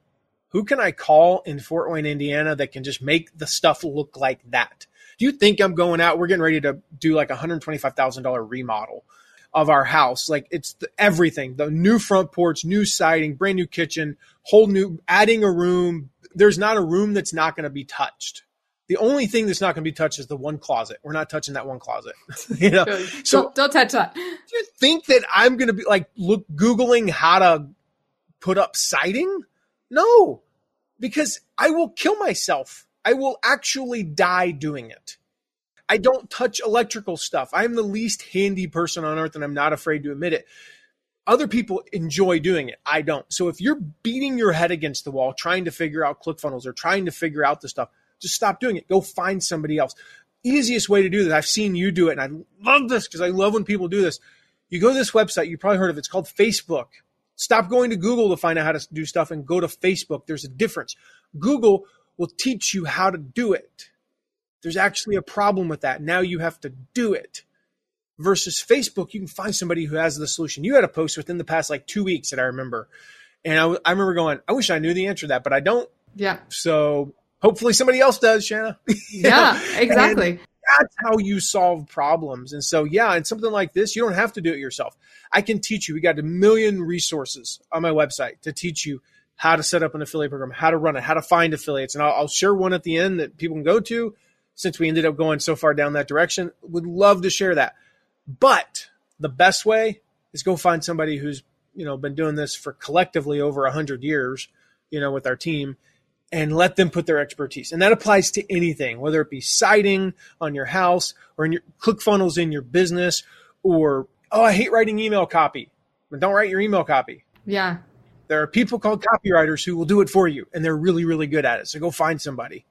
who can I call in Fort Wayne, Indiana that can just make the stuff look like that? Do you think I'm going out? We're getting ready to do like a $125,000 remodel of our house. Like it's the, everything the new front porch, new siding, brand new kitchen, whole new, adding a room. There's not a room that's not going to be touched. The only thing that's not going to be touched is the one closet. We're not touching that one closet. you know, so don't, don't touch that. Do you think that I'm going to be like look googling how to put up siding? No, because I will kill myself. I will actually die doing it. I don't touch electrical stuff. I'm the least handy person on earth and I'm not afraid to admit it. Other people enjoy doing it. I don't. So if you're beating your head against the wall trying to figure out ClickFunnels or trying to figure out the stuff, just stop doing it. Go find somebody else. Easiest way to do this, I've seen you do it and I love this because I love when people do this. You go to this website, you probably heard of it. It's called Facebook. Stop going to Google to find out how to do stuff and go to Facebook. There's a difference. Google will teach you how to do it there's actually a problem with that. Now you have to do it. Versus Facebook, you can find somebody who has the solution. You had a post within the past like two weeks that I remember. And I, I remember going, I wish I knew the answer to that, but I don't. Yeah. So hopefully somebody else does, Shana. yeah, exactly. that's how you solve problems. And so, yeah, and something like this, you don't have to do it yourself. I can teach you. We got a million resources on my website to teach you how to set up an affiliate program, how to run it, how to find affiliates. And I'll, I'll share one at the end that people can go to since we ended up going so far down that direction. Would love to share that. But the best way is go find somebody who's, you know, been doing this for collectively over a hundred years, you know, with our team and let them put their expertise. And that applies to anything, whether it be siding on your house or in your ClickFunnels in your business or, oh, I hate writing email copy. But don't write your email copy. Yeah. There are people called copywriters who will do it for you and they're really, really good at it. So go find somebody.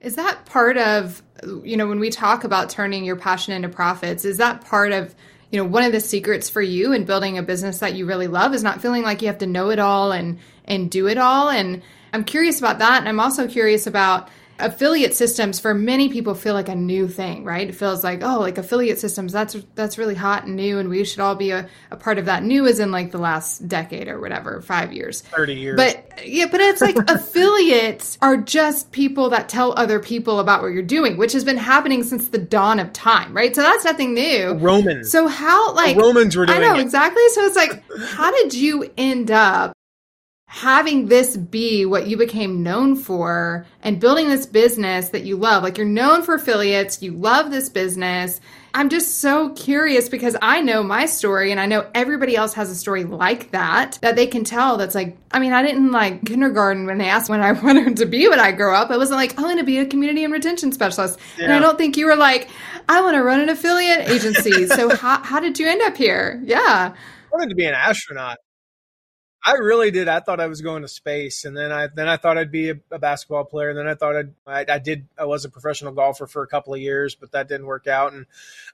Is that part of, you know, when we talk about turning your passion into profits, is that part of, you know, one of the secrets for you in building a business that you really love is not feeling like you have to know it all and and do it all and I'm curious about that. And I'm also curious about affiliate systems for many people feel like a new thing, right? It feels like, oh, like affiliate systems, that's that's really hot and new and we should all be a, a part of that. New is in like the last decade or whatever, five years. Thirty years. But yeah, but it's like affiliates are just people that tell other people about what you're doing, which has been happening since the dawn of time, right? So that's nothing new. Romans. So how like the Romans were doing I know it. exactly. So it's like, how did you end up having this be what you became known for and building this business that you love. Like you're known for affiliates, you love this business. I'm just so curious because I know my story and I know everybody else has a story like that that they can tell that's like, I mean, I didn't like kindergarten when they asked when I wanted to be when I grow up. I wasn't like, I want to be a community and retention specialist. Yeah. And I don't think you were like, I want to run an affiliate agency. so how, how did you end up here? Yeah. I wanted to be an astronaut. I really did. I thought I was going to space, and then I then I thought I'd be a, a basketball player. And then I thought I'd, I, I did. I was a professional golfer for a couple of years, but that didn't work out. And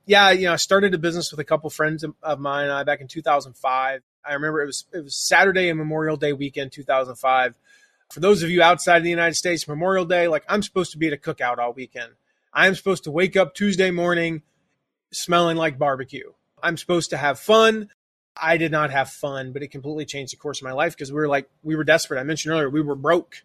yeah, you know, I started a business with a couple friends of mine uh, back in 2005. I remember it was it was Saturday and Memorial Day weekend, 2005. For those of you outside of the United States, Memorial Day, like I'm supposed to be at a cookout all weekend. I'm supposed to wake up Tuesday morning smelling like barbecue. I'm supposed to have fun. I did not have fun, but it completely changed the course of my life because we were like, we were desperate. I mentioned earlier, we were broke.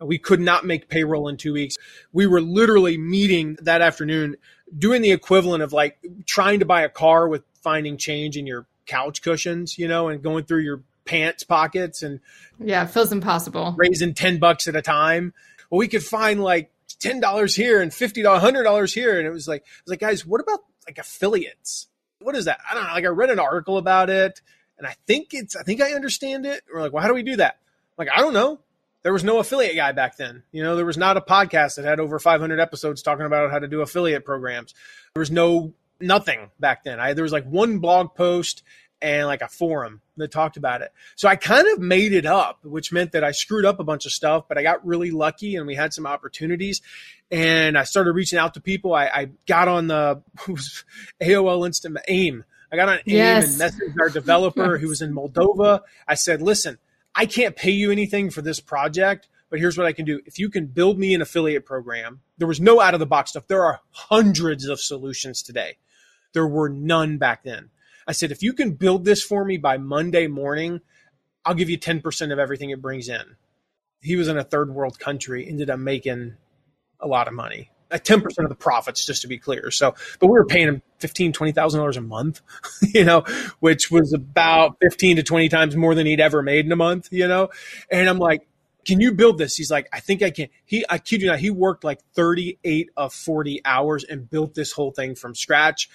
We could not make payroll in two weeks. We were literally meeting that afternoon, doing the equivalent of like trying to buy a car with finding change in your couch cushions, you know, and going through your pants pockets and yeah, it feels impossible. Raising 10 bucks at a time. Well, we could find like $10 here and $50, $100 here. And it was like, I was like, guys, what about like affiliates? What is that? I don't know. Like I read an article about it and I think it's, I think I understand it. We're like, well, how do we do that? I'm like, I don't know. There was no affiliate guy back then. You know, there was not a podcast that had over 500 episodes talking about how to do affiliate programs. There was no nothing back then. I, there was like one blog post and like a forum that talked about it. So I kind of made it up, which meant that I screwed up a bunch of stuff, but I got really lucky and we had some opportunities. And I started reaching out to people. I, I got on the AOL Instant AIM. I got on AIM yes. and messaged our developer yes. who was in Moldova. I said, listen, I can't pay you anything for this project, but here's what I can do. If you can build me an affiliate program, there was no out of the box stuff. There are hundreds of solutions today. There were none back then. I said, if you can build this for me by Monday morning, I'll give you 10% of everything it brings in. He was in a third world country, ended up making a lot of money. Uh, At 10% of the profits, just to be clear. So, but we were paying him fifteen, twenty thousand dollars a month, you know, which was about 15 to 20 times more than he'd ever made in a month, you know? And I'm like, can you build this? He's like, I think I can. He, I kid you not, he worked like 38 of 40 hours and built this whole thing from scratch.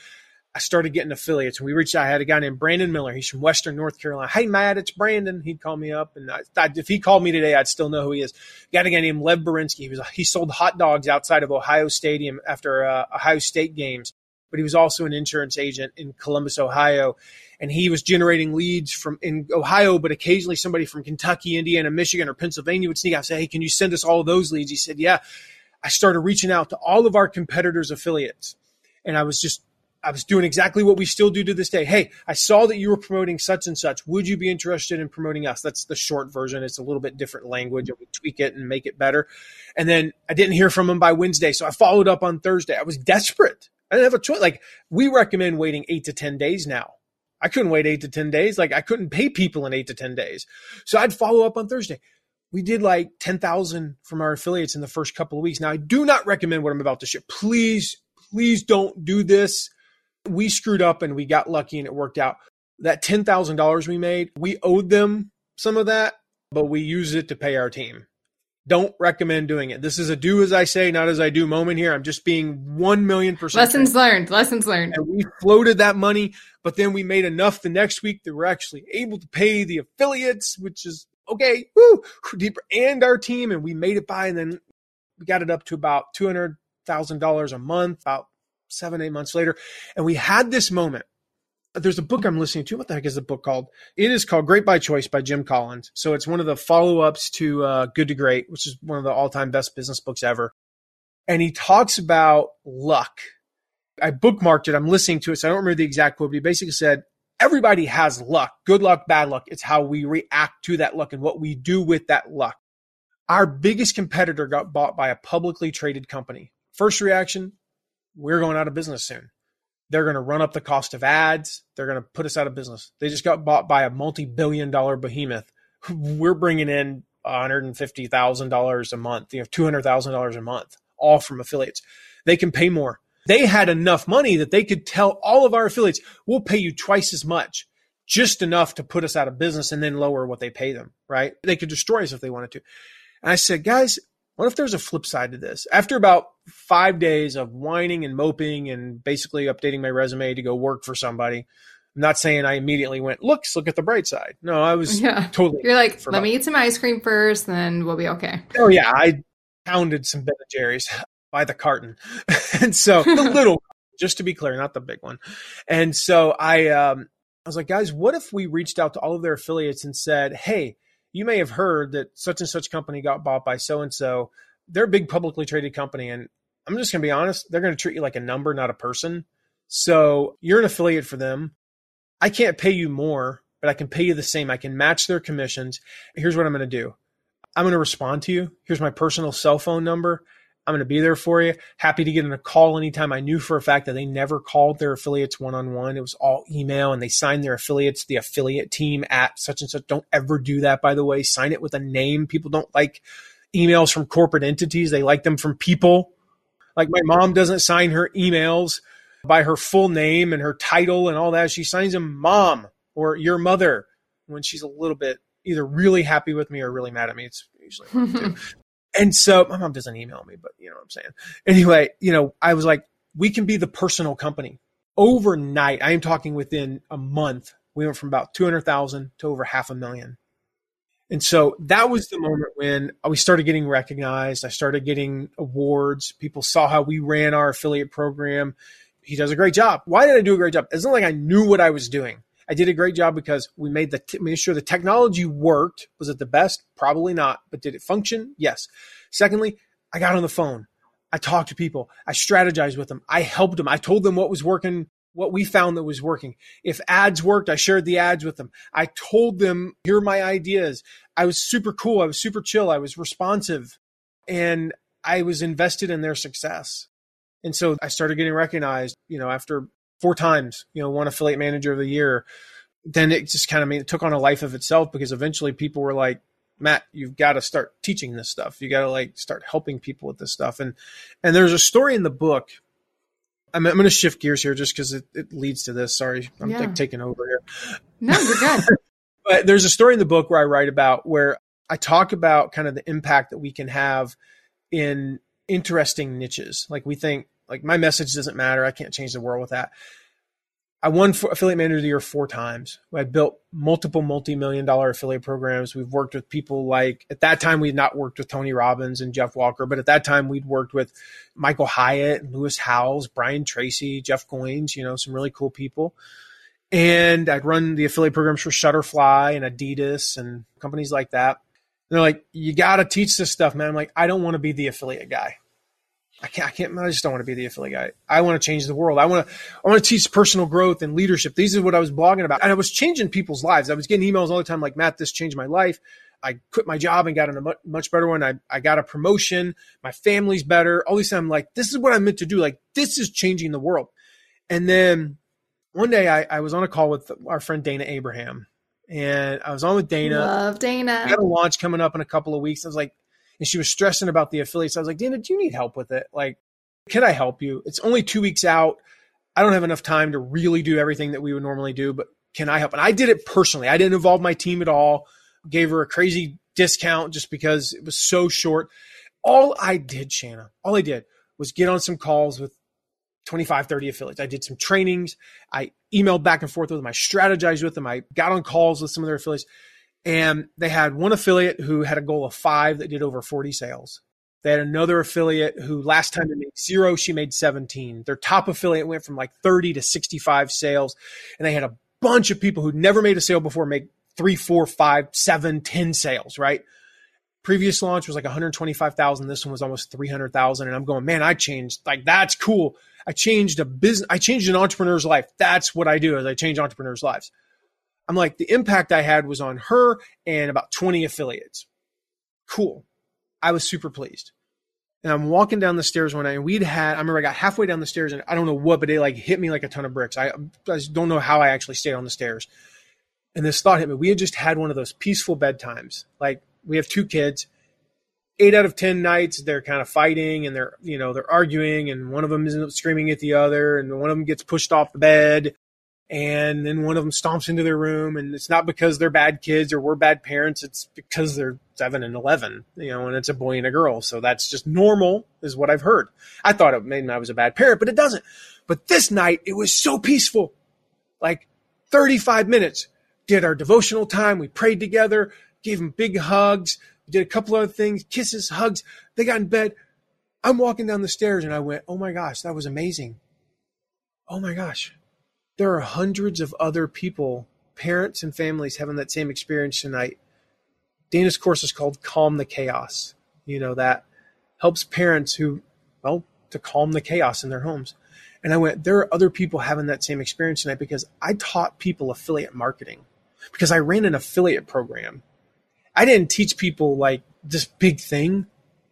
I started getting affiliates. And we reached out. I had a guy named Brandon Miller. He's from Western North Carolina. Hey, Matt, it's Brandon. He'd call me up, and I, I, if he called me today, I'd still know who he is. Got a guy named Lev Berinsky. He was he sold hot dogs outside of Ohio Stadium after uh, Ohio State games, but he was also an insurance agent in Columbus, Ohio. And he was generating leads from in Ohio, but occasionally somebody from Kentucky, Indiana, Michigan, or Pennsylvania would sneak out and say, Hey, can you send us all those leads? He said, Yeah. I started reaching out to all of our competitors' affiliates. And I was just I was doing exactly what we still do to this day. Hey, I saw that you were promoting such and such. Would you be interested in promoting us? That's the short version. It's a little bit different language we tweak it and make it better. And then I didn't hear from him by Wednesday. So I followed up on Thursday. I was desperate. I didn't have a choice. Like we recommend waiting eight to 10 days now. I couldn't wait eight to 10 days. Like I couldn't pay people in eight to 10 days. So I'd follow up on Thursday. We did like 10,000 from our affiliates in the first couple of weeks. Now I do not recommend what I'm about to share. Please please don't do this. We screwed up and we got lucky and it worked out. That $10,000 we made, we owed them some of that, but we used it to pay our team. Don't recommend doing it. This is a do as I say, not as I do moment here. I'm just being 1 million percent. Lessons learned. Lessons learned. And we floated that money, but then we made enough the next week that we're actually able to pay the affiliates, which is okay, woo, deeper, and our team. And we made it by, and then we got it up to about $200,000 a month, about seven, eight months later. And we had this moment there's a book I'm listening to. What the heck is the book called? It is called Great by Choice by Jim Collins. So it's one of the follow ups to uh, Good to Great, which is one of the all time best business books ever. And he talks about luck. I bookmarked it. I'm listening to it. So I don't remember the exact quote, but he basically said, Everybody has luck, good luck, bad luck. It's how we react to that luck and what we do with that luck. Our biggest competitor got bought by a publicly traded company. First reaction, we're going out of business soon they're going to run up the cost of ads. They're going to put us out of business. They just got bought by a multi-billion dollar behemoth. We're bringing in $150,000 a month, you know, $200,000 a month, all from affiliates. They can pay more. They had enough money that they could tell all of our affiliates, we'll pay you twice as much, just enough to put us out of business and then lower what they pay them, right? They could destroy us if they wanted to. And I said, guys, what if there's a flip side to this? After about five days of whining and moping and basically updating my resume to go work for somebody, I'm not saying I immediately went, looks, look at the bright side. No, I was yeah. totally. You're like, let me eat some ice cream first, then we'll be okay. Oh, yeah. I pounded some Ben and Jerry's by the carton. and so the little, just to be clear, not the big one. And so I, um, I was like, guys, what if we reached out to all of their affiliates and said, hey, you may have heard that such and such company got bought by so and so. They're a big publicly traded company. And I'm just going to be honest, they're going to treat you like a number, not a person. So you're an affiliate for them. I can't pay you more, but I can pay you the same. I can match their commissions. Here's what I'm going to do I'm going to respond to you. Here's my personal cell phone number. I'm going to be there for you. Happy to get in a call anytime. I knew for a fact that they never called their affiliates one on one. It was all email and they signed their affiliates, the affiliate team at such and such. Don't ever do that, by the way. Sign it with a name. People don't like emails from corporate entities, they like them from people. Like my mom doesn't sign her emails by her full name and her title and all that. She signs them mom or your mother when she's a little bit either really happy with me or really mad at me. It's usually And so my mom doesn't email me, but you know what I'm saying. Anyway, you know, I was like, we can be the personal company. Overnight, I am talking within a month, we went from about 200,000 to over half a million. And so that was the moment when we started getting recognized. I started getting awards. People saw how we ran our affiliate program. He does a great job. Why did I do a great job? It's not like I knew what I was doing. I did a great job because we made the t- made sure the technology worked. Was it the best? Probably not. But did it function? Yes. Secondly, I got on the phone. I talked to people. I strategized with them. I helped them. I told them what was working, what we found that was working. If ads worked, I shared the ads with them. I told them, here are my ideas. I was super cool. I was super chill. I was responsive and I was invested in their success. And so I started getting recognized, you know, after four times, you know, won affiliate manager of the year. Then it just kind of made, it took on a life of itself because eventually people were like, Matt, you've got to start teaching this stuff. You got to like start helping people with this stuff. And and there's a story in the book. I'm, I'm going to shift gears here just because it, it leads to this. Sorry, I'm yeah. like taking over here. No, you're good. but there's a story in the book where I write about where I talk about kind of the impact that we can have in interesting niches. Like we think like my message doesn't matter. I can't change the world with that. I won affiliate manager of the year four times. I built multiple multi-million dollar affiliate programs. We've worked with people like at that time we had not worked with Tony Robbins and Jeff Walker, but at that time we'd worked with Michael Hyatt, Lewis Howes, Brian Tracy, Jeff Goins, you know, some really cool people. And I'd run the affiliate programs for Shutterfly and Adidas and companies like that. And they're like, you got to teach this stuff, man. I'm like, I don't want to be the affiliate guy. I can't, I can't, I just don't want to be the affiliate guy. I want to change the world. I want to, I want to teach personal growth and leadership. These are what I was blogging about. And I was changing people's lives. I was getting emails all the time like, Matt, this changed my life. I quit my job and got in a much, better one. I, I got a promotion. My family's better. All these I'm like, this is what I'm meant to do. Like, this is changing the world. And then one day I, I was on a call with our friend Dayna Abraham and I was on with Dayna. Love Dayna. We got a launch coming up in a couple of weeks. I was like, and she was stressing about the affiliates. I was like, Dayna, do you need help with it? Like, Can I help you? It's only two weeks out. I don't have enough time to really do everything that we would normally do, but can I help? And I did it personally. I didn't involve my team at all. Gave her a crazy discount just because it was so short. All I did, Shana, all I did was get on some calls with 25, 30 affiliates. I did some trainings. I emailed back and forth with them. I strategized with them. I got on calls with some of their affiliates. And they had one affiliate who had a goal of five that did over 40 sales. They had another affiliate who last time they made zero, she made 17. Their top affiliate went from like 30 to 65 sales. And they had a bunch of people who never made a sale before make three, four, five, seven, ten sales, right? Previous launch was like 125,000. This one was almost 300,000. And I'm going, man, I changed. Like, that's cool. I changed a business. I changed an entrepreneur's life. That's what I do is I change entrepreneurs' lives. I'm like, the impact I had was on her and about 20 affiliates. Cool. I was super pleased. And I'm walking down the stairs one night, and we'd had, I remember I got halfway down the stairs, and I don't know what, but it like hit me like a ton of bricks. I, I don't know how I actually stayed on the stairs. And this thought hit me. We had just had one of those peaceful bedtimes. Like, we have two kids. Eight out of 10 nights, they're kind of fighting and they're, you know, they're arguing, and one of them is screaming at the other, and one of them gets pushed off the bed and then one of them stomps into their room and it's not because they're bad kids or we're bad parents it's because they're 7 and 11 you know and it's a boy and a girl. So that's just normal is what i've heard. I thought it made me i was a bad parent but it doesn't. But this night it was so peaceful. Like 35 minutes. Did our devotional time. We prayed together gave them big hugs we did a couple other things kisses hugs. They got in bed. I'm walking down the stairs and i went oh my gosh that was amazing. Oh my gosh there are hundreds of other people, parents and families having that same experience tonight. Dayna's course is called Calm the Chaos. You know, that helps parents who, well, to calm the chaos in their homes. And I went, there are other people having that same experience tonight because I taught people affiliate marketing because I ran an affiliate program. I didn't teach people like this big thing.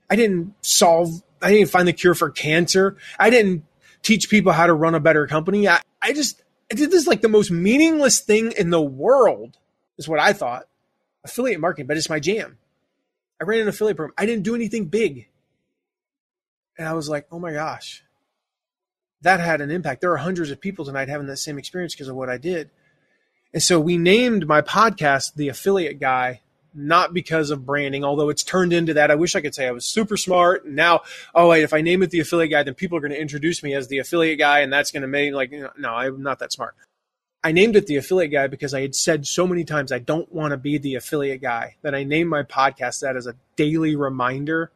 I didn't solve, I didn't find the cure for cancer. I didn't teach people how to run a better company. I, I just, I did this like the most meaningless thing in the world, is what I thought. Affiliate marketing, but it's my jam. I ran an affiliate program. I didn't do anything big. And I was like, oh my gosh, that had an impact. There are hundreds of people tonight having that same experience because of what I did. And so we named my podcast The Affiliate Guy not because of branding, although it's turned into that. I wish I could say I was super smart. And now, oh, wait, if I name it the affiliate guy, then people are going to introduce me as the affiliate guy, and that's going to make like, no, I'm not that smart. I named it the affiliate guy because I had said so many times I don't want to be the affiliate guy that I named my podcast that as a daily reminder.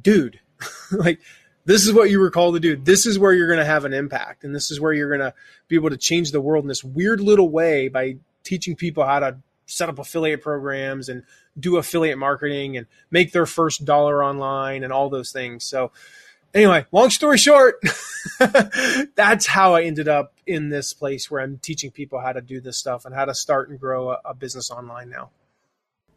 Dude, like, this is what you were called to do. This is where you're going to have an impact. And this is where you're going to be able to change the world in this weird little way by teaching people how to set up affiliate programs and do affiliate marketing and make their first dollar online and all those things. So, anyway, long story short, that's how I ended up in this place where I'm teaching people how to do this stuff and how to start and grow a, a business online now.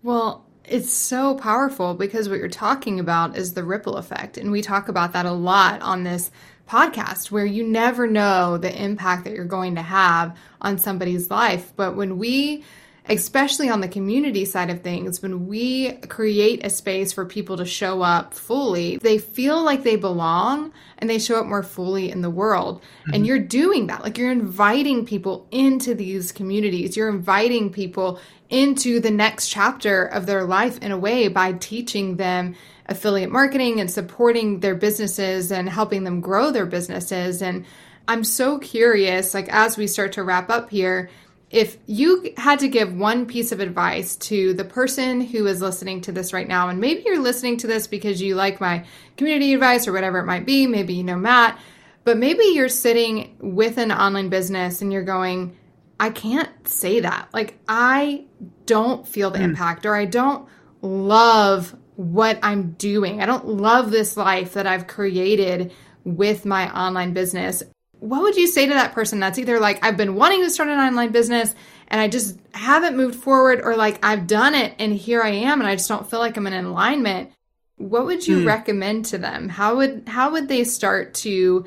Well, it's so powerful because what you're talking about is the ripple effect. And we talk about that a lot on this podcast where you never know the impact that you're going to have on somebody's life. But when we especially on the community side of things, when we create a space for people to show up fully, they feel like they belong and they show up more fully in the world. Mm-hmm. And you're doing that. Like you're inviting people into these communities, you're inviting people into the next chapter of their life in a way by teaching them affiliate marketing and supporting their businesses and helping them grow their businesses. And I'm so curious, like as we start to wrap up here, if you had to give one piece of advice to the person who is listening to this right now, and maybe you're listening to this because you like my community advice or whatever it might be, maybe you know Matt, but maybe you're sitting with an online business and you're going, I can't say that. Like, I don't feel the mm. impact or I don't love what I'm doing. I don't love this life that I've created with my online business what would you say to that person that's either like, I've been wanting to start an online business and I just haven't moved forward, or like, I've done it and here I am and I just don't feel like I'm in alignment? What would you mm. recommend to them? How would how would they start to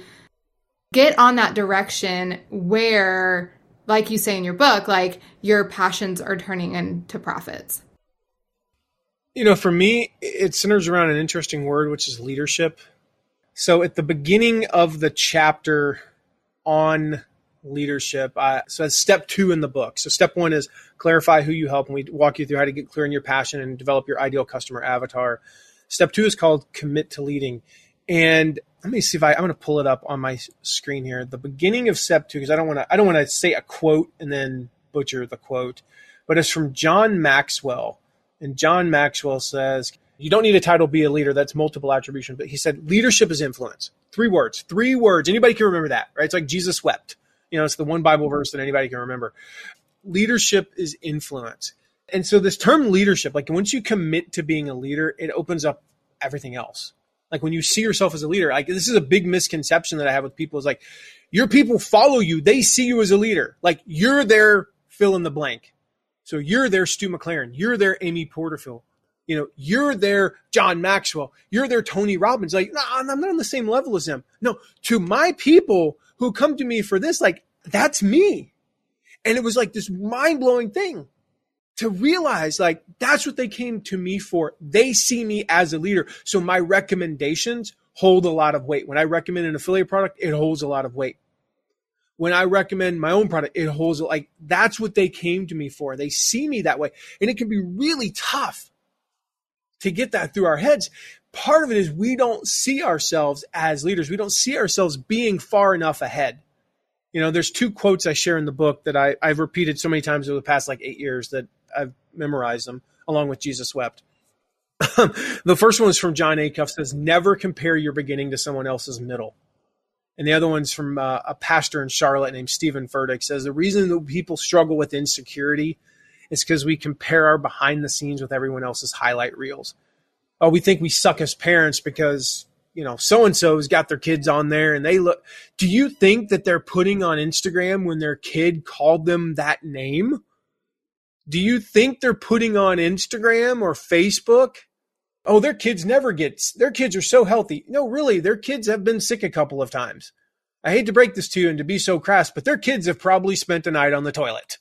get on that direction where like you say in your book, like your passions are turning into profits? You know, for me, it centers around an interesting word, which is leadership So at the beginning of the chapter on leadership, uh, so it's step two in the book. So step one is clarify who you help, and we walk you through how to get clear in your passion and develop your ideal customer avatar. Step two is called commit to leading. And let me see if I, I'm going to pull it up on my screen here. The beginning of step two, because I don't want to, I don't want to say a quote and then butcher the quote, but it's from John Maxwell. And John Maxwell says, you don't need a title, be a leader. That's multiple attribution. But he said, leadership is influence. Three words, three words. Anybody can remember that, right? It's like Jesus wept. You know, it's the one Bible verse that anybody can remember. Leadership is influence. And so this term leadership, like once you commit to being a leader, it opens up everything else. Like when you see yourself as a leader, like this is a big misconception that I have with people is like your people follow you, they see you as a leader. Like you're their fill in the blank. So you're their Stu McLaren, you're their Amy Porterfield, you know, you're their John Maxwell, you're their Tony Robbins. Like, no, I'm not on the same level as them. No, to my people who come to me for this, like that's me. And it was like this mind blowing thing to realize like that's what they came to me for. They see me as a leader. So my recommendations hold a lot of weight. When I recommend an affiliate product, it holds a lot of weight. When I recommend my own product, it holds like that's what they came to me for. They see me that way. And it can be really tough to get that through our heads. Part of it is we don't see ourselves as leaders. We don't see ourselves being far enough ahead you know, there's two quotes I share in the book that I, I've repeated so many times over the past like eight years that I've memorized them along with Jesus wept. the first one is from Jon Acuff says, never compare your beginning to someone else's middle. And the other one's from uh, a pastor in Charlotte named Steven Furtick says, the reason that people struggle with insecurity is because we compare our behind the scenes with everyone else's highlight reels. Oh, we think we suck as parents because you know, so and so's got their kids on there and they look. Do you think that they're putting on Instagram when their kid called them that name? Do you think they're putting on Instagram or Facebook? Oh, their kids never get, their kids are so healthy. No, really, their kids have been sick a couple of times. I hate to break this to you and to be so crass, but their kids have probably spent a night on the toilet.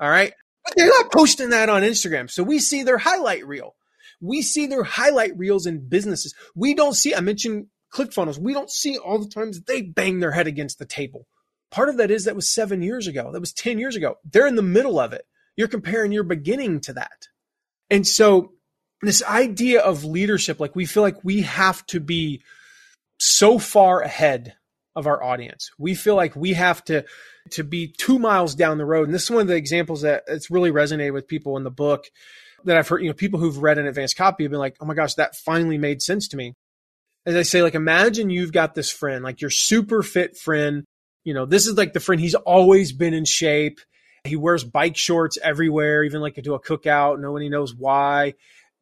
All right. But they're not posting that on Instagram. So we see their highlight reel. We see their highlight reels in businesses. We don't see, I mentioned ClickFunnels. We don't see all the times they bang their head against the table. Part of that is that was seven years ago. That was 10 years ago. They're in the middle of it. You're comparing your beginning to that. And so this idea of leadership, like we feel like we have to be so far ahead of our audience. We feel like we have to to be two miles down the road. And this is one of the examples that it's really resonated with people in the book that I've heard, you know, people who've read an advanced copy have been like, oh my gosh, that finally made sense to me. As I say, like, imagine you've got this friend, like your super fit friend. You know, this is like the friend he's always been in shape. He wears bike shorts everywhere, even like to do a cookout. No Nobody knows why.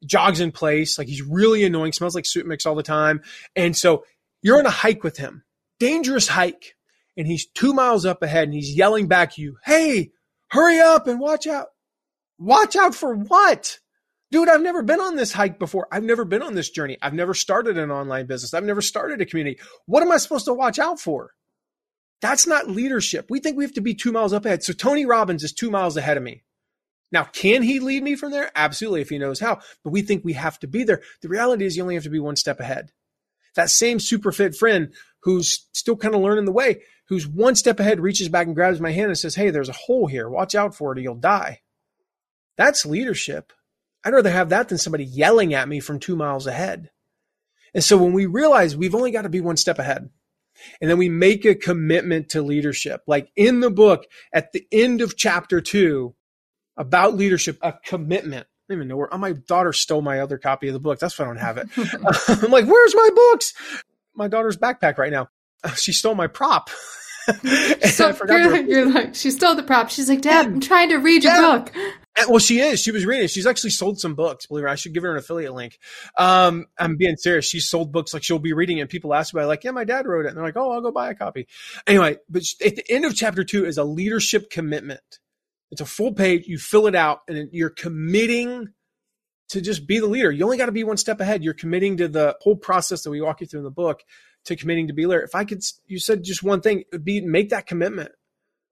Jogs in place. Like he's really annoying, smells like suit mix all the time. And so you're on a hike with him, dangerous hike. And he's two miles up ahead and he's yelling back at you, Hey, hurry up and watch out. Watch out for what? Dude, I've never been on this hike before. I've never been on this journey. I've never started an online business. I've never started a community. What am I supposed to watch out for? That's not leadership. We think we have to be two miles up ahead. So Tony Robbins is two miles ahead of me. Now, can he lead me from there? Absolutely, if he knows how. But we think we have to be there. The reality is you only have to be one step ahead. That same super fit friend who's still kind of learning the way, who's one step ahead, reaches back and grabs my hand and says, Hey, there's a hole here. Watch out for it or you'll die. That's leadership. I'd rather have that than somebody yelling at me from two miles ahead. And so when we realize we've only got to be one step ahead, and then we make a commitment to leadership, like in the book at the end of chapter two about leadership, a commitment. I don't even know where oh, my daughter stole my other copy of the book. That's why I don't have it. I'm like, where's my books? My daughter's backpack right now. She stole my prop. so you're, you're, like, she stole the prop. She's like, Dad, I'm trying to read your book. Well, she is. She was reading. She's actually sold some books. Believe it I should give her an affiliate link. Um, I'm being serious. She's sold books like she'll be reading it. And people ask about it, like, yeah, my dad wrote it. And they're like, oh, I'll go buy a copy. Anyway, but at the end of chapter two is a leadership commitment. It's a full page. You fill it out and you're committing to just be the leader. You only got to be one step ahead. You're committing to the whole process that we walk you through in the book to committing to be a leader. If I could, you said just one thing, be make that commitment.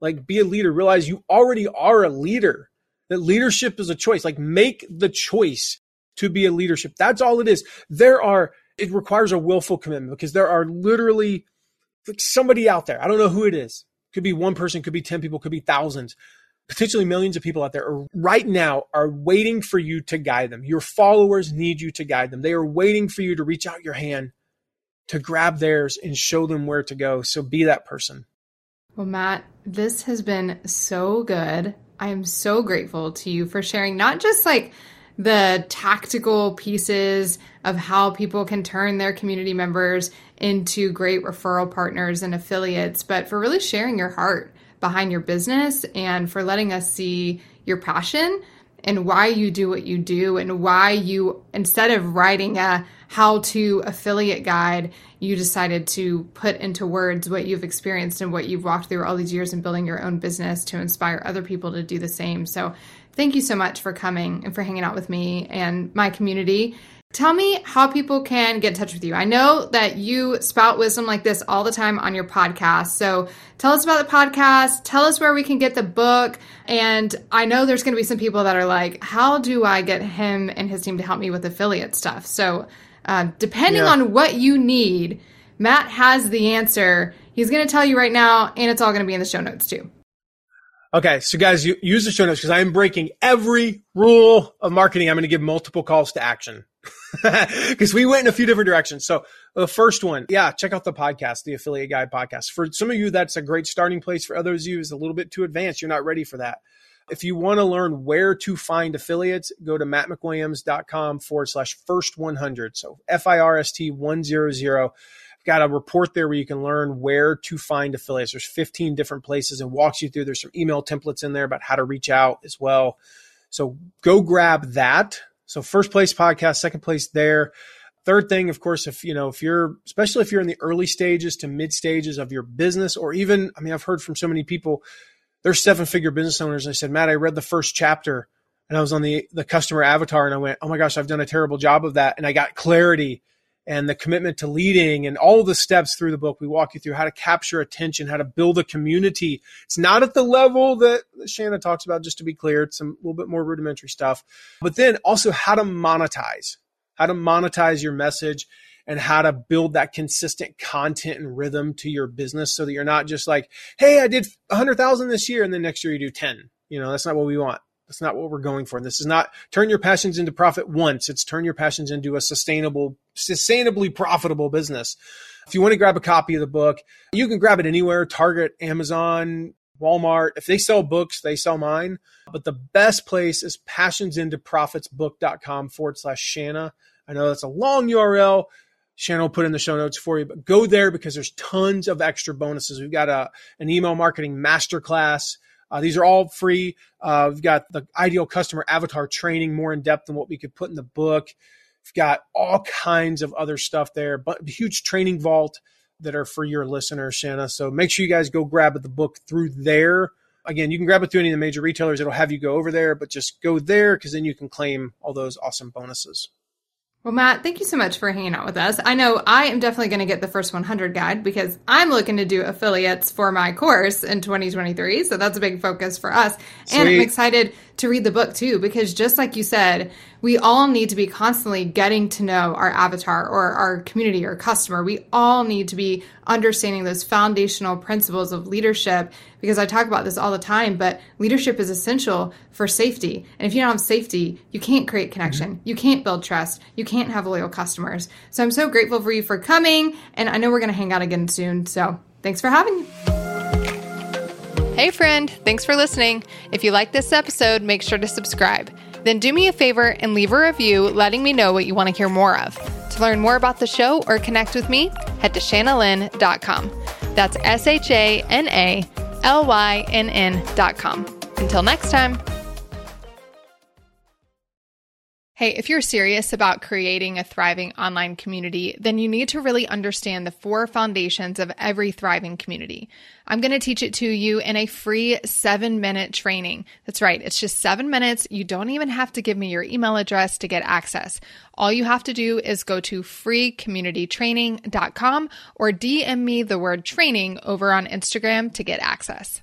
Like be a leader. Realize you already are a leader that leadership is a choice. Like make the choice to be a leadership. That's all it is. There are it requires a willful commitment because there are literally like somebody out there. I don't know who it is. Could be one person, could be 10 people, could be thousands, potentially millions of people out there are, right now are waiting for you to guide them. Your followers need you to guide them. They are waiting for you to reach out your hand to grab theirs and show them where to go. So be that person. Well, Matt, this has been so good. I am so grateful to you for sharing not just like the tactical pieces of how people can turn their community members into great referral partners and affiliates, but for really sharing your heart behind your business and for letting us see your passion and why you do what you do and why you, instead of writing a how to affiliate guide, you decided to put into words what you've experienced and what you've walked through all these years in building your own business to inspire other people to do the same. So, thank you so much for coming and for hanging out with me and my community. Tell me how people can get in touch with you. I know that you spout wisdom like this all the time on your podcast. So tell us about the podcast. Tell us where we can get the book. And I know there's going to be some people that are like, how do I get him and his team to help me with affiliate stuff? So uh, depending yeah. on what you need, Matt has the answer. He's going to tell you right now, and it's all going to be in the show notes too. Okay, so guys, you, use the show notes because I'm breaking every rule of marketing. I'm going to give multiple calls to action because we went in a few different directions. So the first one, yeah, check out the podcast, the Affiliate Guy podcast. For some of you, that's a great starting place. For others of you, is a little bit too advanced. You're not ready for that. If you want to learn where to find affiliates, go to mattmcwilliams.com forward slash first 100. So F I R S T 100. I've got a report there where you can learn where to find affiliates. There's 15 different places and walks you through. There's some email templates in there about how to reach out as well. So go grab that. So first place podcast, second place there. Third thing, of course, if you know, if you're especially if you're in the early stages to mid stages of your business, or even, I mean, I've heard from so many people they're seven figure business owners. I said, Matt, I read the first chapter and I was on the, the customer avatar and I went, Oh my gosh, I've done a terrible job of that. And I got clarity and the commitment to leading and all the steps through the book. We walk you through how to capture attention, how to build a community. It's not at the level that Shana talks about, just to be clear. It's a little bit more rudimentary stuff, but then also how to monetize, how to monetize your message and how to build that consistent content and rhythm to your business so that you're not just like, hey, I did 100,000 this year and then next year you do 10. You know, that's not what we want. That's not what we're going for. This is not turn your passions into profit once. It's turn your passions into a sustainable, sustainably profitable business. If you want to grab a copy of the book, you can grab it anywhere Target, Amazon, Walmart. If they sell books, they sell mine. But the best place is passionsintoprofitsbook.com forward slash Shana. I know that's a long URL. Shannon will put in the show notes for you, but go there because there's tons of extra bonuses. We've got a, an email marketing masterclass. Uh, these are all free. Uh, we've got the ideal customer avatar training more in depth than what we could put in the book. We've got all kinds of other stuff there, but huge training vault that are for your listeners, Shana. So make sure you guys go grab the book through there. Again, you can grab it through any of the major retailers. It'll have you go over there, but just go there because then you can claim all those awesome bonuses. Well, Matt, thank you so much for hanging out with us. I know I am definitely going to get the first 100 guide because I'm looking to do affiliates for my course in 2023. So that's a big focus for us. Sweet. And I'm excited to read the book too, because just like you said, we all need to be constantly getting to know our avatar or our community or customer. We all need to be understanding those foundational principles of leadership because I talk about this all the time, but leadership is essential for safety. And if you don't have safety, you can't create connection. Mm-hmm. You can't build trust. You can't have loyal customers. So I'm so grateful for you for coming. And I know we're going to hang out again soon. So thanks for having me. Hey, friend, thanks for listening. If you like this episode, make sure to subscribe. Then do me a favor and leave a review letting me know what you want to hear more of. To learn more about the show or connect with me, head to shanalynn.com. That's S H A N A L Y N N.com. Until next time. Hey, if you're serious about creating a thriving online community, then you need to really understand the four foundations of every thriving community. I'm going to teach it to you in a free seven minute training. That's right. It's just seven minutes. You don't even have to give me your email address to get access. All you have to do is go to freecommunitytraining.com or DM me the word training over on Instagram to get access.